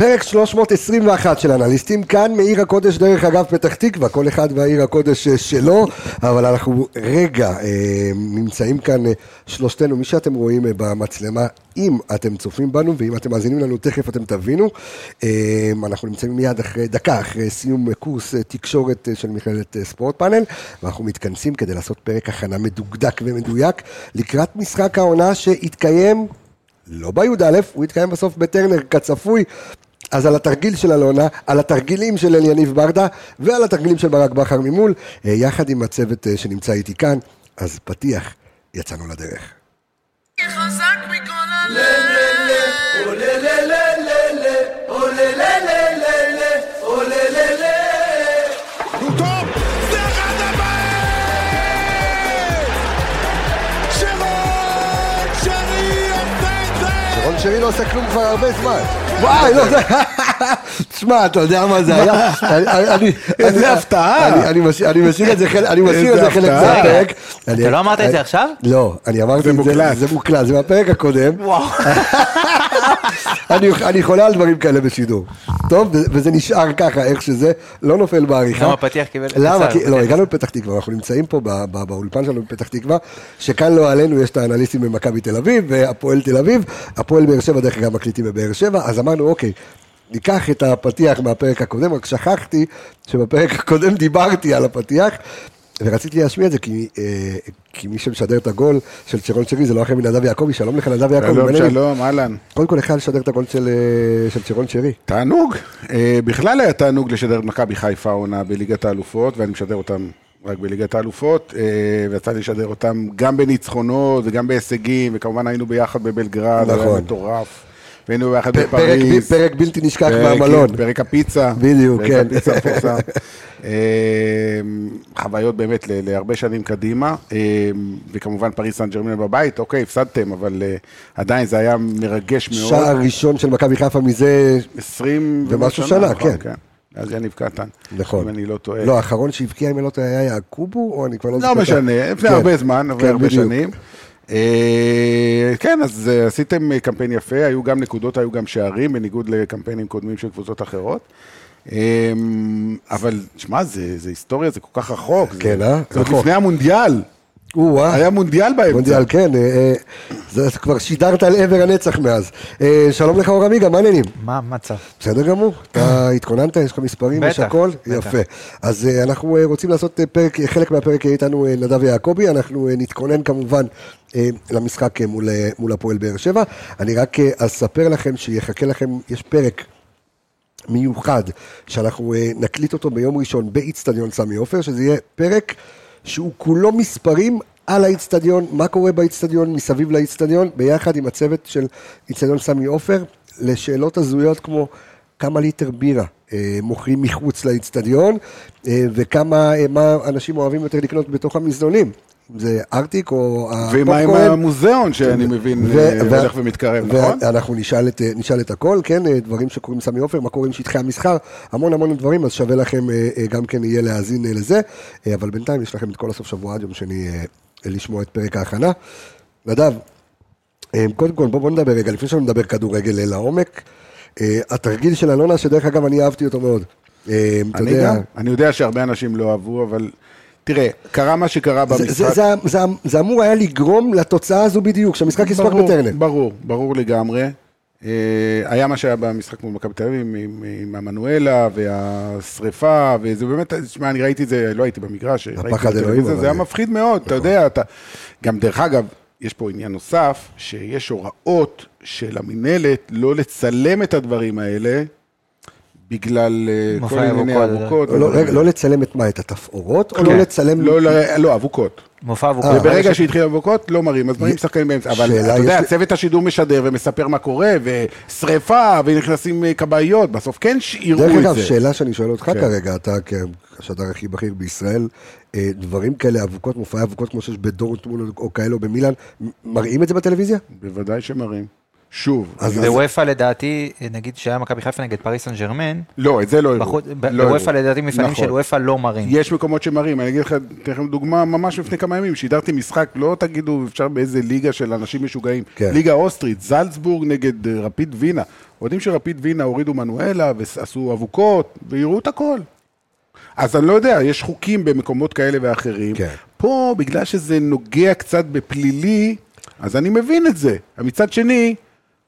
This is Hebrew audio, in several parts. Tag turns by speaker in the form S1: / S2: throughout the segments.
S1: פרק 321 של אנליסטים, כאן מעיר הקודש דרך אגב פתח תקווה, כל אחד והעיר הקודש אה, שלו, אבל אנחנו רגע אה, נמצאים כאן אה, שלושתנו, מי שאתם רואים במצלמה, אם אתם צופים בנו ואם אתם מאזינים לנו תכף אתם תבינו, אנחנו נמצאים מיד אחרי, דקה אחרי סיום קורס תקשורת של מכללת ספורט פאנל, ואנחנו מתכנסים כדי לעשות פרק הכנה מדוקדק ומדויק לקראת משחק העונה שהתקיים לא בי"א, הוא התקיים בסוף בטרנר כצפוי אז על התרגיל של אלונה, על התרגילים של אליניב ברדה ועל התרגילים של ברק בכר ממול, אה, יחד עם הצוות אה, שנמצא איתי כאן, אז פתיח, יצאנו לדרך. חזק מכל שרי לא עושה כלום כבר הרבה זמן. וואי, לא יודע. תשמע, אתה יודע מה זה היה?
S2: איזה הפתעה.
S1: אני משאיר את זה חלק מהפרק.
S3: אתה לא אמרת את זה עכשיו?
S1: לא, אני אמרתי את זה, זה מוקלט, זה מהפרק הקודם. וואו. אני חולה על דברים כאלה בשידור. טוב, וזה נשאר ככה, איך שזה, לא נופל בעריכה.
S3: למה פתיח קיבל
S1: למה? לא, הגענו לפתח תקווה, אנחנו נמצאים פה באולפן שלנו בפתח תקווה, שכאן לא עלינו, יש את האנליסטים במכבי תל אביב, והפועל תל אביב, הפועל באר שבע דרך אגב מקליטים בבאר שבע, אז אמרנו, אוקיי. ניקח את הפתיח מהפרק הקודם, רק שכחתי שבפרק הקודם דיברתי על הפתיח, ורציתי להשמיע את זה כי, אה, כי מי שמשדר את הגול של צ'רון שרי זה לא אחר מנדב יעקבי, שלום לך נדב יעקבי.
S2: שלום, שלום, אהלן.
S1: קודם כל אחד לשדר את הגול של, אה, של צ'רון שרי.
S2: תענוג, אה, בכלל היה תענוג לשדר את מכבי חיפה עונה בליגת האלופות, ואני משדר אותם רק בליגת האלופות, ויצא לי לשדר אותם גם בניצחונות וגם בהישגים, וכמובן היינו ביחד בבלגרד, נכון. היה מטורף. והיינו ביחד בפריז.
S1: פרק בלתי נשכח מהמלון.
S2: פרק הפיצה.
S1: בדיוק, כן.
S2: פרק הפיצה אמ, חוויות באמת להרבה שנים קדימה, אמ, וכמובן פריס סן ג'רמן בבית, אוקיי, הפסדתם, אבל אה, עדיין זה היה מרגש מאוד.
S1: שער ראשון של מכבי חיפה מזה...
S2: 20
S1: ומשהו שנה, נכון, כן. כן.
S2: אז יניב קטן,
S1: נכון.
S2: אם אני לא טועה.
S1: לא, האחרון שהבקיע, אם אני לא טועה, היה יעקובו, או אני כבר לא
S2: זוכר. לא משנה, לפני כן. הרבה זמן, כן, הרבה שנים. אה, כן, אז אה, עשיתם קמפיין יפה, היו גם נקודות, היו גם שערים, בניגוד לקמפיינים קודמים של קבוצות אחרות. אה, אבל, שמע, זה היסטוריה, זה כל כך רחוק.
S1: כן, אה?
S2: זה עוד לפני המונדיאל. היה מונדיאל באמצע.
S1: מונדיאל, כן. זה כבר שידרת על עבר הנצח מאז. שלום לך אור עמיגה, מה העניינים?
S3: מה המצב?
S1: בסדר גמור. אתה התכוננת, יש לך מספרים, יש הכל? יפה. אז אנחנו רוצים לעשות פרק, חלק מהפרק יהיה איתנו נדב יעקבי, אנחנו נתכונן כמובן אה, למשחק אה, מול, אה, מול הפועל באר שבע. אני רק אספר לכם שיחכה לכם, יש פרק מיוחד שאנחנו נקליט אותו ביום ראשון באיצטדיון סמי עופר, שזה יהיה פרק שהוא כולו מספרים על האיצטדיון, מה קורה באיצטדיון, מסביב לאיצטדיון, ביחד עם הצוות של איצטדיון סמי עופר, לשאלות הזויות כמו כמה ליטר בירה מוכרים מחוץ לאיצטדיון, וכמה, מה אנשים אוהבים יותר לקנות בתוך המזנונים. זה ארטיק או
S2: ומה עם המוזיאון שאני מבין אה, הולך ומתקרב, נכון?
S1: ואנחנו נשאל את, אה, נשאל את הכל, כן, אה, דברים שקוראים סמי עופר, מה קורה עם שטחי המסחר, המון המון דברים, אז שווה לכם גם כן יהיה להאזין לזה, אבל בינתיים יש לכם את כל הסוף שבוע עד יום שני לשמוע את פרק ההכנה. נדב, קודם כל בוא, בוא נדבר רגע, לפני שאני מדבר כדורגל לעומק, התרגיל של אלונה, שדרך אגב אני אהבתי אותו מאוד.
S2: אני יודע, אני יודע שהרבה אנשים לא אהבו, אבל... תראה, קרה מה שקרה במשחק. זה, זה,
S1: זה, זה, זה אמור היה לגרום לתוצאה הזו בדיוק, שהמשחק יספק בטרנר.
S2: ברור, ברור לגמרי. אה, היה מה שהיה במשחק מול מכבי תל אביב עם, עם, עם המנואלה והשריפה, וזה באמת, תשמע, אני ראיתי את זה, לא הייתי במגרש,
S1: הפחד אלוהים.
S2: זה, זה היה מפחיד מאוד, אתה יודע, אתה... גם דרך אגב, יש פה עניין נוסף, שיש הוראות של המינהלת לא לצלם את הדברים האלה. בגלל אה, כל מיני אבוקות.
S1: לא, לא לצלם את מה? את התפאורות? או לא כן. לצלם...
S2: לא, לא, לא, אבוקות.
S3: מופע אבוקות.
S2: וברגע שהתחיל אבוקות, לא מראים, אז מראים שחקנים באמצע. אבל אתה יודע, צוות השידור משדר ומספר מה קורה, ושריפה, ונכנסים אה, כבאיות, בסוף כן יראו את זה.
S1: דרך אגב, שאלה שאני שואל אותך כן. כרגע, אתה כשדר הכי בכיר בישראל, אה, דברים כאלה, אבוקות, מופעי אבוקות כמו שיש בדורטמונד או כאלה או במילאן, מראים את זה בטלוויזיה?
S2: בוודאי שמראים. שוב,
S1: אז-
S3: בוופא לדעתי, נגיד שהיה מכבי חיפה נגד פריס סן ג'רמן,
S2: לא, את זה לא הראו. לא
S3: בוופא. לדעתי מפעלים
S2: נכון.
S3: של וופא לא מראים.
S2: יש מקומות שמראים, אני אגיד לכם דוגמה, ממש לפני כמה ימים, שידרתי משחק, לא תגידו, אפשר באיזה ליגה של אנשים משוגעים,
S1: כן.
S2: ליגה אוסטרית, זלצבורג נגד אה, רפיד וינה. אוהדים של רפיד וינה הורידו מנואלה ועשו אבוקות, ויראו את הכל. אז אני לא יודע, יש חוקים במקומות כאלה ואחרים.
S1: כן.
S2: פה, בגלל שזה נוגע קצת בפלילי, אז אני מבין את זה. מצד שני,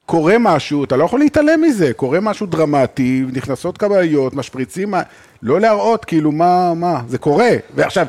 S2: קורה משהו, אתה לא יכול להתעלם מזה, קורה משהו דרמטי, נכנסות כבאיות, משפריצים, לא להראות כאילו מה, מה, זה קורה. ועכשיו,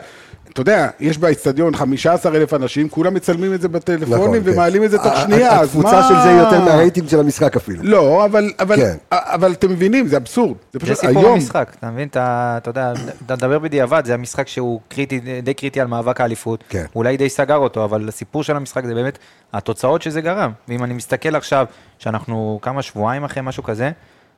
S2: אתה יודע, יש באצטדיון 15 אלף אנשים, כולם מצלמים את זה בטלפונים
S1: כן.
S2: ומעלים את זה תוך שנייה, אז מה...
S1: התפוצה של זה היא יותר מהרייטינג של המשחק אפילו.
S2: לא, אבל, אבל,
S1: כן.
S2: אבל אתם מבינים, זה אבסורד. זה
S3: זה
S2: פשוט
S3: סיפור
S2: היום...
S3: המשחק, אתה מבין? אתה אתה יודע, אתה מדבר בדיעבד, זה המשחק שהוא קריטי, די קריטי על מאבק האליפות.
S1: כן.
S3: אולי די סגר אותו, אבל הסיפור של המשחק זה באמת התוצאות שזה גרם. ואם אני מסתכל עכשיו, שאנחנו כמה שבועיים אחרי משהו כזה,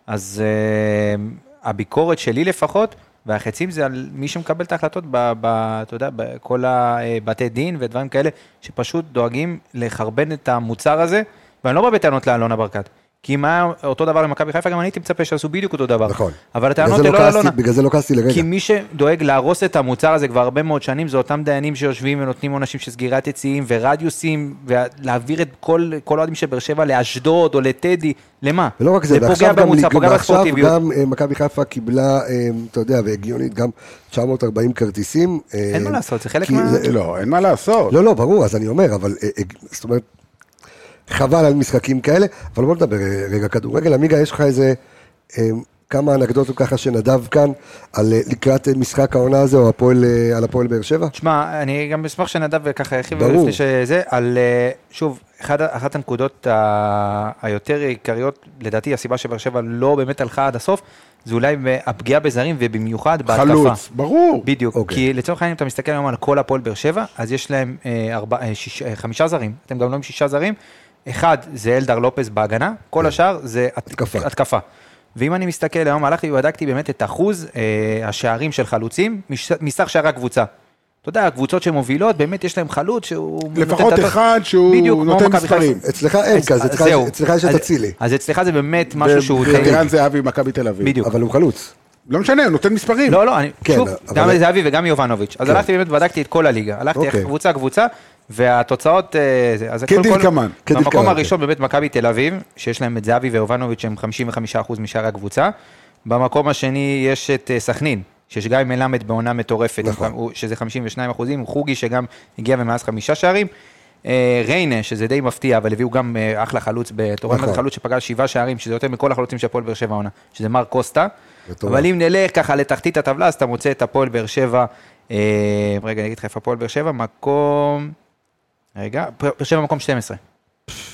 S3: אז uh, הביקורת שלי לפחות, והחצים זה על מי שמקבל את ההחלטות, אתה יודע, בכל הבתי דין ודברים כאלה, שפשוט דואגים לחרבן את המוצר הזה, ואני לא בא בטענות לאלונה ברקת. כי אם היה אותו דבר למכבי חיפה, גם אני הייתי מצפה שיעשו בדיוק אותו דבר.
S1: נכון.
S3: אבל הטענות
S1: זה
S3: הן
S1: לא
S3: לא
S1: כעסתי-
S3: לאלונה.
S1: בגלל זה לא כעסתי לרגע.
S3: כי מי שדואג להרוס את המוצר הזה כבר הרבה מאוד שנים, זה אותם דיינים שיושבים ונותנים עונשים של סגירת יציאים ורדיוסים, ולהעביר את כל האוהדים של באר שבע לאשדוד או לטדי, למה?
S1: ולא רק זה, ועכשיו גם,
S3: במוצר,
S1: ליג-
S3: פוגע
S1: ועכשיו
S3: בספורטיביות.
S1: גם אה, מכבי חיפה קיבלה, אה, אתה יודע, והגיונית, גם 940 כרטיסים. אה,
S3: אין מה לעשות, זה חלק מה-
S2: לא, אין מה לעשות.
S1: לא, לא, ברור, אז אני אומר, אבל, אה, אה, זאת אומרת, חבל על משחקים כאלה, אבל בוא נדבר רגע כדורגל. עמיגה, יש לך איזה אה, כמה אנקדוטות ככה שנדב כאן, על אה, לקראת אה, משחק העונה הזה, או הפועל, אה, על הפועל באר שבע?
S3: תשמע, אני גם אשמח שנדב ככה ירחיב. לפני שזה, על, שוב, אחד, אחת הנקודות ה- היותר עיקריות, לדעתי הסיבה שבאר שבע לא באמת הלכה עד הסוף, זה אולי הפגיעה בזרים ובמיוחד בהתקפה.
S2: חלוץ, ברור.
S3: בדיוק,
S1: אוקיי.
S3: כי לצורך העניין, אתה מסתכל היום על כל הפועל באר שבע, אז יש להם אה, ארבע, אה, שיש, אה, חמישה זרים, אתם גם לא עם שישה זרים, אחד זה אלדר לופס בהגנה, כל השאר זה הת-
S1: כן. התקפה.
S3: התקפה. ואם אני מסתכל היום, הלכתי ובדקתי באמת את אחוז אה, השערים של חלוצים מסך שערי הקבוצה. אתה יודע, הקבוצות שמובילות, באמת יש להם חלוץ שהוא...
S2: לפחות. אחד שהוא
S3: בדיוק,
S2: נותן
S3: מכבי.
S2: מספרים.
S1: אצלך אין
S3: אז-
S1: כזה,
S3: אז
S1: אצלך-. אצלך יש את
S3: אז-
S1: אצילי,
S3: אז אצלך זה באמת משהו שהוא...
S2: ערן זהבי ממכבי תל אביב.
S3: בדיוק.
S1: אבל הוא חלוץ.
S2: לא משנה, הוא נותן מספרים.
S3: לא, לא, אני,
S1: כן,
S3: שוב,
S1: אבל-
S3: גם זהבי וגם יובנוביץ'. אז
S1: כן.
S3: הלכתי באמת, בדקתי את כל הליגה. הלכתי
S1: אוקיי.
S3: קבוצה קבוצה, והתוצאות... אה, אז כל,
S2: כדלקמן.
S1: כדלקמן,
S3: במקום
S1: כן.
S3: הראשון באמת מכבי תל אביב, שיש להם את זהבי ויובנוביץ' שהם 55% משאר הקבוצה. במקום השני יש את אה, סכנין, שיש גיא מלמד בעונה מטורפת,
S1: נכון.
S3: שזה 52 אחוזים, חוגי שגם הגיע ומאז חמישה שערים. אה, ריינה, שזה די מפתיע, אבל הביאו גם אחלה חלוץ, בתורם
S1: נכון.
S3: חלוץ שפגע שבעה שערים, שזה יותר מכל החלוצים של הפועל באר שבע העונה, שזה מר קוסטה.
S1: מטורף.
S3: אבל אם נלך ככה לתחתית הטבלה, אז אתה מוצא את הפועל באר שבע, רגע, אני אגיד לך איפה הפועל באר שבע, מקום, רגע, באר שבע מקום 12,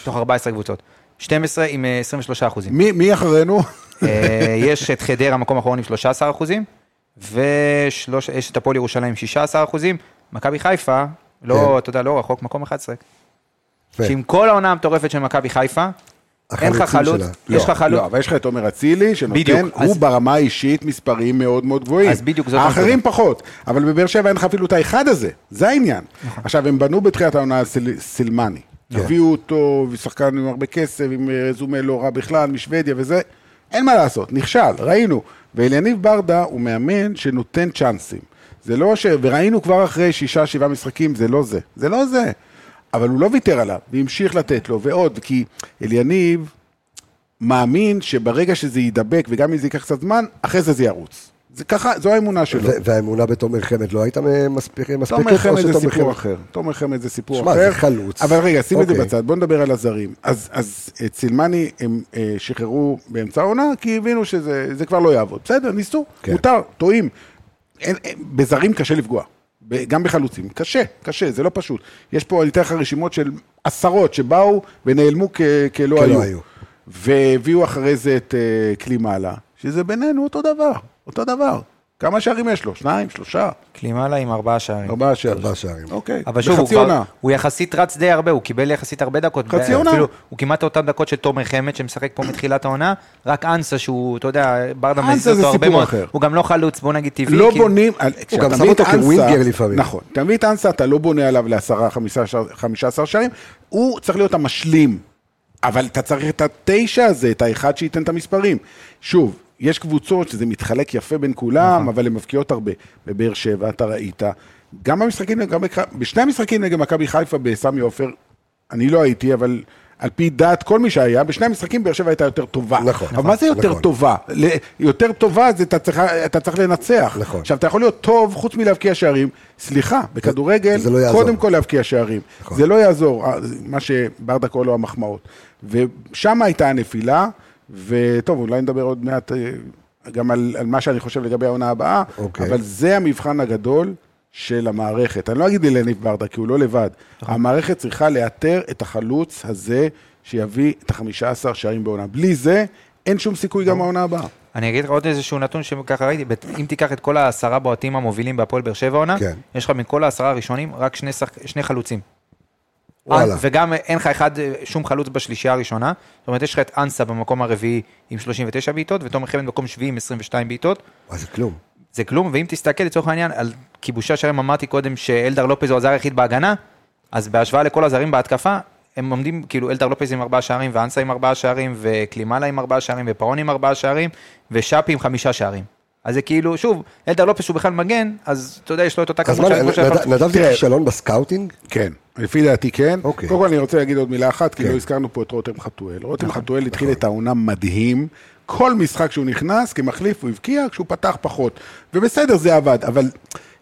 S3: תוך 14 קבוצות. 12 עם אה, 23 אחוזים.
S2: מי מי אחרינו?
S3: אה, יש את חדרה, מקום אחרון עם 13 אחוזים, ויש את הפועל ירושלים עם 16 אחוזים. מכבי חיפה,
S1: כן.
S3: לא, אתה יודע, לא רחוק, מקום 11.
S1: יפה.
S3: שעם כל העונה המטורפת של מכבי חיפה, אין לך חלוץ,
S1: שלה.
S3: יש לך
S2: לא,
S3: חלוץ,
S2: לא, אבל יש לך את עומר אצילי, שנותן,
S3: בדיוק,
S2: הוא
S3: אז-
S2: ברמה האישית מספרים מאוד מאוד גבוהים.
S3: אז בדיוק זאת
S2: האחרים פחות, אבל בבאר שבע אין לך אפילו את האחד הזה, זה העניין.
S3: נכון.
S2: עכשיו, הם בנו בתחילת העונה על סל- סילמני. הביאו אותו, ושחקן עם הרבה כסף, עם אה, רזומה לא רע בכלל, משוודיה וזה, אין מה לעשות, נכשל, ראינו. ואליניב ברדה הוא מאמן שנותן צ'אנסים. זה לא ש... וראינו כבר אחרי שישה, שבעה משחקים, זה לא זה. זה לא זה. אבל הוא לא ויתר עליו, והמשיך לתת לו, ועוד, כי אליניב מאמין שברגע שזה יידבק, וגם אם זה ייקח קצת זמן, אחרי זה זה ירוץ. זה ככה, זו האמונה שלו.
S1: והאמונה בתומר חמד לא הייתה מספיק- מספקת?
S2: תומר חמד זה סיפור אחר. תומר חמד זה סיפור
S1: שמע,
S2: אחר.
S1: זה חלוץ.
S2: אבל רגע, שים את זה
S1: אוקיי.
S2: בצד, בוא נדבר על הזרים. אז, אז את סילמני הם אה, שחררו באמצע העונה, כי הבינו שזה זה כבר לא יעבוד. בסדר, ניסו,
S1: כן.
S2: מותר, טועים. בזרים קשה לפגוע. גם בחלוצים. קשה, קשה, זה לא פשוט. יש פה, אני אתן לך רשימות של עשרות שבאו ונעלמו כ- כלא
S1: כלא
S2: היו.
S1: היו.
S2: והביאו אחרי זה את אה, קלימאלה, שזה בינינו אותו דבר, אותו דבר. כמה שערים יש לו? שניים, שלושה,
S3: קלימאלה עם ארבעה שערים.
S2: ארבעה שערים.
S1: ארבעה שערים.
S2: אוקיי,
S3: אבל שוב, הוא, כבר. הוא יחסית רץ די הרבה, הוא קיבל יחסית הרבה דקות.
S2: חצי עונה.
S3: אפילו, הוא כמעט אותן דקות של תומר חמד שמשחק פה מתחילת העונה, רק אנסה שהוא, אתה יודע, ברדה מזיז
S2: זה
S3: אותו הרבה
S2: סיפור
S3: מאוד.
S2: אחר.
S3: הוא גם לא חלוץ, בוא נגיד טבעי.
S2: לא
S3: כי-
S2: בונים, כשאתה
S1: גם שם אותו כווינגר לפעמים.
S2: נכון, אתה מביא את אנסה, אתה לא בונה עליו לעשרה, חמישה עשר- חמישה עשר שערים, הוא צריך להיות המשלים. אבל אתה צריך את התשע הזה, את האחד שייתן את המספרים. שוב, יש קבוצות שזה מתחלק יפה בין כולם, אבל הן מבקיעות הרבה. בבאר שבע, אתה ראית, גם במשחקים, גם. בשני המשחקים נגד מכבי חיפה בסמי עופר, אני לא הייתי, אבל על פי דעת כל מי שהיה, בשני המשחקים באר שבע הייתה יותר טובה.
S1: נכון,
S2: אבל מה זה יותר
S1: נכון.
S2: טובה? ל- יותר טובה זה אתה צריך, אתה צריך לנצח.
S1: נכון.
S2: עכשיו, אתה יכול להיות טוב חוץ מלהבקיע שערים. סליחה, בכדורגל,
S1: זה לא יעזור.
S2: קודם כל להבקיע שערים.
S1: נכון.
S2: זה לא יעזור, אה, מה שברדה קורא לו המחמאות. ושם הייתה הנפילה, וטוב, אולי נדבר עוד מעט אה, גם על, על מה שאני חושב לגבי העונה הבאה,
S1: אוקיי.
S2: אבל זה המבחן הגדול של המערכת. אני לא אגיד לניב ברדה, כי הוא לא לבד.
S1: נכון.
S2: המערכת צריכה לאתר את החלוץ הזה, שיביא את החמישה עשר שערים בעונה. בלי זה, אין שום סיכוי
S1: נכון.
S2: גם העונה הבאה.
S3: אני אגיד לך עוד איזשהו נתון שככה ראיתי, אם תיקח את כל העשרה בועטים המובילים בהפועל באר שבע עונה,
S1: כן.
S3: יש לך מכל העשרה הראשונים רק שני, שח... שני חלוצים.
S1: וואלה.
S3: וגם אין לך אחד, שום חלוץ בשלישייה הראשונה, זאת אומרת יש לך את אנסה במקום הרביעי עם 39 בעיטות, ותומר חמד במקום שביעי עם 22 בעיטות,
S1: מה זה כלום?
S3: זה כלום, ואם תסתכל לצורך העניין על כיבושי השערים, אמרתי קודם שאלדר לופז הוא הזר היחיד בהגנה, אז בהשוואה לכל הזרים בהתקפה, הם עומדים, כאילו אלדר לופז עם ארבעה שערים, ואנסה עם ארבעה שערים, וקלימאלה עם ארבעה שערים, ופרון עם ארבעה שערים, ושאפי עם חמישה שערים. אז זה כאילו, שוב, אלדר לופז שהוא בכלל מגן, אז אתה יודע, יש לו את אותה כמות של.
S1: נדב זה
S2: תראה.
S1: כישלון ב scouting?
S2: כן, לפי דעתי כן.
S1: אוקיי.
S2: קודם כל אני רוצה להגיד עוד מילה אחת, כי
S1: כן.
S2: לא הזכרנו פה את רותם חתואל. רותם חתואל התחיל את העונה מדהים. כל משחק שהוא נכנס כמחליף הוא הבקיע, כשהוא פתח פחות. ובסדר, זה עבד, אבל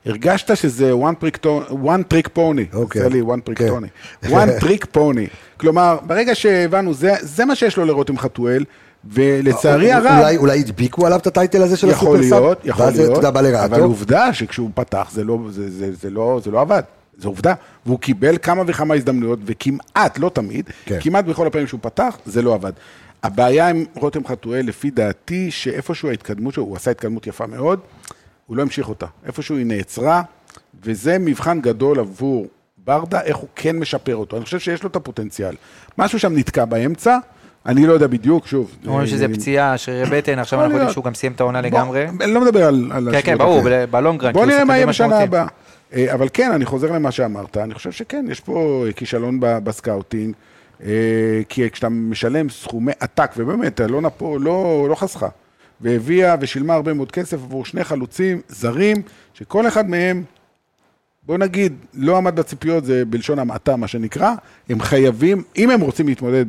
S2: הרגשת שזה one trick pony.
S1: אוקיי.
S2: זה לי one trick
S1: כן.
S2: pony. one trick pony. כלומר, ברגע שהבנו, זה, זה מה שיש לו לרותם חתואל, ולצערי הרב...
S1: אולי- אולי הדביקו עליו את הטייטל הזה של
S2: יכול
S1: הסופר סאב?
S2: להיות, יכול
S1: ואז
S2: להיות,
S1: אתה יודע, בא
S2: אבל
S1: לרעתו.
S2: עובדה שכשהוא פתח זה לא, זה, זה, זה, לא, זה לא עבד, זו עובדה. והוא קיבל כמה וכמה הזדמנויות, וכמעט, לא תמיד,
S1: כן.
S2: כמעט בכל הפעמים שהוא פתח, זה לא עבד. הבעיה עם רותם חתואל, לפי דעתי, שאיפשהו ההתקדמות שלו, הוא עשה התקדמות יפה מאוד, הוא לא המשיך אותה. איפשהו היא נעצרה, וזה מבחן גדול עבור ברדה, איך הוא כן משפר אותו. אני חושב שיש לו את הפוטנציאל. משהו שם נתקע באמצע, אני לא יודע בדיוק, שוב.
S3: אומרים שזה
S2: אה,
S3: פציעה, שרירי בטן, עכשיו אנחנו יודעים. שהוא גם סיים את העונה לגמרי.
S2: אני לא מדבר על...
S3: כן, כן, ברור.
S2: ב
S3: long
S2: run.
S3: בוא הוא
S2: נראה מה יהיה בשנה. הבאה. אה, אבל כן, אני חוזר למה שאמרת, אני חושב שכן, יש פה כישלון ב- ב scouting, אה, כי כשאתה משלם סכומי עתק, ובאמת, אלונה פה לא, לא חסכה, והביאה ושילמה הרבה מאוד כסף עבור שני חלוצים זרים, שכל אחד מהם, בוא נגיד, לא עמד בציפיות, זה בלשון המעטה, מה שנקרא, הם חייבים, אם הם רוצים להתמודד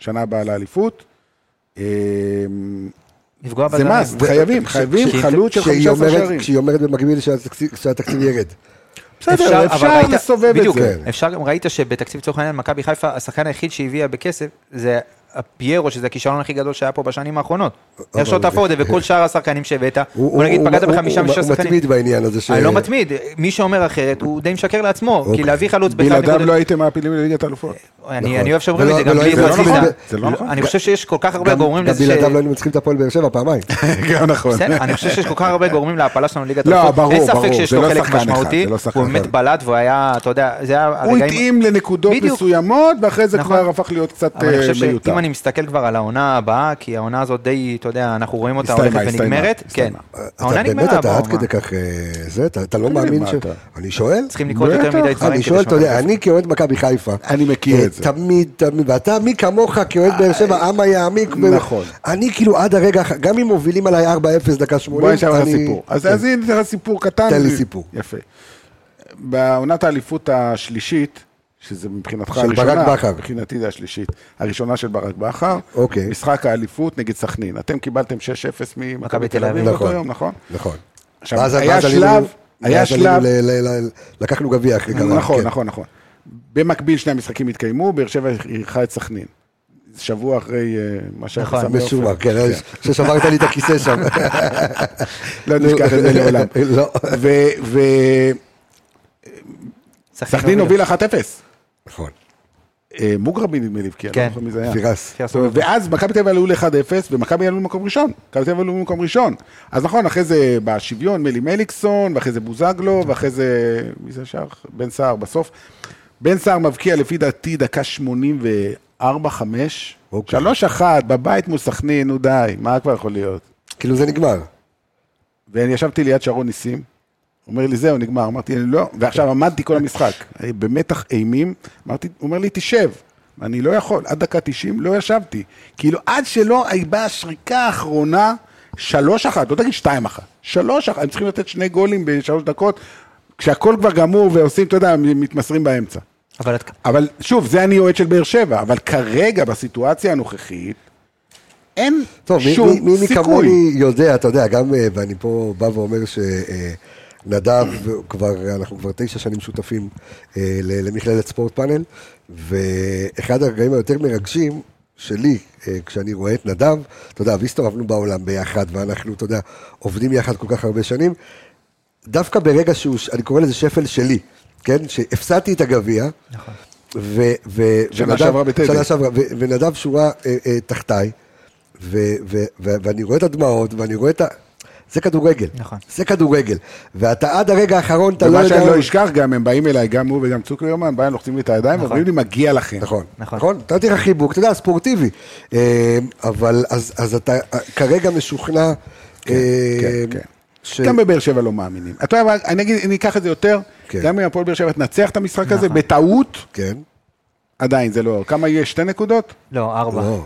S2: בשנה הבאה לאליפות, אה,
S3: לפגוע
S2: זה
S3: בזרים.
S2: מס, חייבים, חייבים
S3: כי-
S2: חלוץ של
S1: כשהיא
S2: 15
S1: אומרת-
S2: שערים.
S1: כשהיא אומרת במקביל שהתקציב ירד.
S2: בסדר, אפשר לסובב את
S3: בדיוק,
S2: זה.
S3: אפשר, גם ראית שבתקציב לצורך העניין, מכבי חיפה, השחקן היחיד שהביאה בכסף, זה פיירו, שזה הכישלון הכי גדול שהיה פה בשנים האחרונות. איך שלא תהפוך את וכל שאר השחקנים שהבאת,
S1: הוא-
S3: בוא נגיד פגעת בחמישה
S1: הוא-
S3: מששה
S1: הוא
S3: שחקנים.
S1: מתמיד בעניין הזה ש...
S3: אני לא מתמיד, מי שאומר אחרת, הוא די משקר לעצמו, כי
S1: אוקיי.
S3: להביא חלוץ באחד
S2: בלעדיו לא הייתם מעפילים לליגת האלופות.
S3: אני
S1: נכון.
S3: אני אוהב שאומרים את זה, גם בלי חזיזה.
S2: ב- זה לא נכון.
S3: אני חושב שיש כל כך הרבה
S1: גם-
S3: גורמים
S1: גם
S3: לזה ש...
S1: בלעדיו לא היינו מנצחים את הפועל באר שבע פעמיים.
S2: גם נכון.
S3: אני חושב שיש כל כך הרבה גורמים להעפלה שלנו לליגת
S2: לא,
S3: האלופות.
S2: ברור,
S3: אין ספק שיש לו
S2: לא
S3: חלק משמעותי,
S2: לא
S3: הוא באמת. בלט והוא היה, אתה יודע, זה היה
S2: הוא. התאים לנקודות
S3: בדיוק.
S2: מסוימות, ואחרי זה
S3: נכון.
S2: כבר הפך להיות קצת
S3: אבל אני
S2: אה,
S3: חושב
S2: מיותר.
S3: שאם אני מסתכל כבר על העונה הבאה, כי העונה הזאת די, אתה יודע, אנחנו רואים אותה הולכת ונגמרת, כן. העונה
S1: אתה
S3: נגמרה.
S1: באמת, אתה עד? כדי כך... אה, זה, אתה לא מאמין ש... אני שואל?
S3: צריכים לקרות יותר. מדי דברים.
S1: אני שואל, אתה יודע. אני כאוהד מכבי חיפה.
S2: אני מכיר
S1: אה,
S2: את זה.
S1: תמיד, תמיד, ואתה, מי כמוך כאוהד באר שבע, אמה יעמיק.
S2: נכון.
S1: אני כאילו עד הרגע, גם אם מובילים עליי 4-0 דקה 80,
S2: בוא נשאר לך סיפור. אז
S1: כן.
S2: אז הנה אתן לך סיפור קטן.
S1: תן לי סיפור.
S2: יפה. בעונת האליפות השלישית, שזה מבחינתך
S1: של
S2: הראשונה,
S1: ברק בכר.
S2: מבחינתי זה השלישית, הראשונה של ברק בכר,
S1: אוקיי.
S2: משחק האליפות נגד סכנין. אתם קיבלתם 6-0 ממכבי תל אביב
S1: נכון.
S2: באותו יום, נכון?
S1: נכון.
S2: עכשיו,
S1: ואז-
S2: היה
S1: ואז
S2: שלב, היה שלב,
S1: ל- ל- ל- לקחנו גביע אחרי כמה...
S2: נכון,
S1: כן.
S2: נכון, נכון. במקביל שני המשחקים התקיימו, באר שבע אירחה את סכנין. שבוע אחרי אה, מה שהיה
S3: נכון,
S2: בסמי עופר.
S1: משומר, כן, ששברת לי את הכיסא שם.
S2: לא נשכח את זה לעולם.
S1: לא.
S3: סכנין
S2: וסכנין
S3: הובילה.
S2: הוביל 1-0.
S1: נכון,
S2: אה, מוגרבי נדמה לי הבקיע,
S3: כן.
S2: לא זוכר מי זה היה.
S1: פירס.
S2: ואז מכבי תל אביב עלו ל-1-0, ומכבי עלו למקום ראשון. מכבי תל אביב עלו למקום ראשון. אז נכון, אחרי זה בשוויון, מלי מליקסון, ואחרי זה בוזגלו, ואחרי זה, מי זה השאר? בן סער בסוף. בן סער מבקיע לפי דעתי דקה 84-5.
S1: אוקיי.
S2: 3-1, בבית מול סכנין, נו די, מה כבר יכול להיות?
S1: כאילו זה נגמר.
S2: ואני ישבתי ליד שרון ניסים, אומר לי, זהו, נגמר. אמרתי, לא, ועכשיו עמדתי כל המשחק, במתח אימים, אמרתי, הוא אומר לי, תשב. אני לא יכול, עד דקה 90 לא ישבתי. כאילו, עד שלא באה השריקה האחרונה, שלוש אחת, לא תגיד שתיים אחת, שלוש אחת, הם צריכים לתת שני גולים בשלוש דקות, כשהכל כבר גמור ועושים, אתה יודע, מתמסרים באמצע.
S3: אבל את-
S2: אבל שוב, זה אני אוהד של באר שבע, אבל כרגע, בסיטואציה הנוכחית, אין
S1: טוב, מי-
S2: שום
S1: מי- מי
S2: סיכוי.
S1: כמוני יודע, אתה יודע, גם, אה, ואני פה בא ואומר שנדב, כבר, אנחנו כבר תשע שנים שותפים אה, למכללת ספורט פאנל, ואחד הרגעים היותר מרגשים שלי, אה, כשאני רואה את נדב, אתה יודע, והסתובבנו בעולם ביחד, ואנחנו, אתה יודע, עובדים יחד כל כך הרבה שנים, דווקא ברגע שהוא, אני קורא לזה שפל שלי, כן? שהפסדתי את הגביע.
S3: נכון.
S1: ו, ו,
S2: שנה
S1: ונדב-
S2: שעברה בטדי.
S1: שנה שעברה, ו, ונדב שורה אה, אה, תחתיי, ו, ו, ו, ואני רואה את הדמעות, ואני רואה את ה... זה כדורגל.
S3: נכון.
S1: זה כדורגל. ואתה עד הרגע האחרון, אתה לא
S2: ומה
S1: יודע...
S2: שאני לא אשכח גם, הם באים אליי, גם הוא וגם צוקרמן, באים, לוחצים לי את הידיים,
S3: נכון.
S2: ואומרים לי, מגיע לכם.
S1: נכון,
S3: נכון.
S1: נכון, נתתי לך חיבוק, אתה יודע, ספורטיבי. אה, אבל אז, אז אתה אה, כרגע משוכנע... אה,
S2: כן, כן.
S1: ש-
S2: גם בבאר שבע לא מאמינים. אתה יודע מה, אני אגיד, אני אקח את זה יותר,
S1: כן.
S2: גם אם הפועל באר שבע תנצח את המשחק הזה,
S3: נכון.
S2: בטעות,
S1: כן.
S2: עדיין זה לא, כמה יהיה? שתי נקודות?
S3: לא, ארבע.
S1: לא.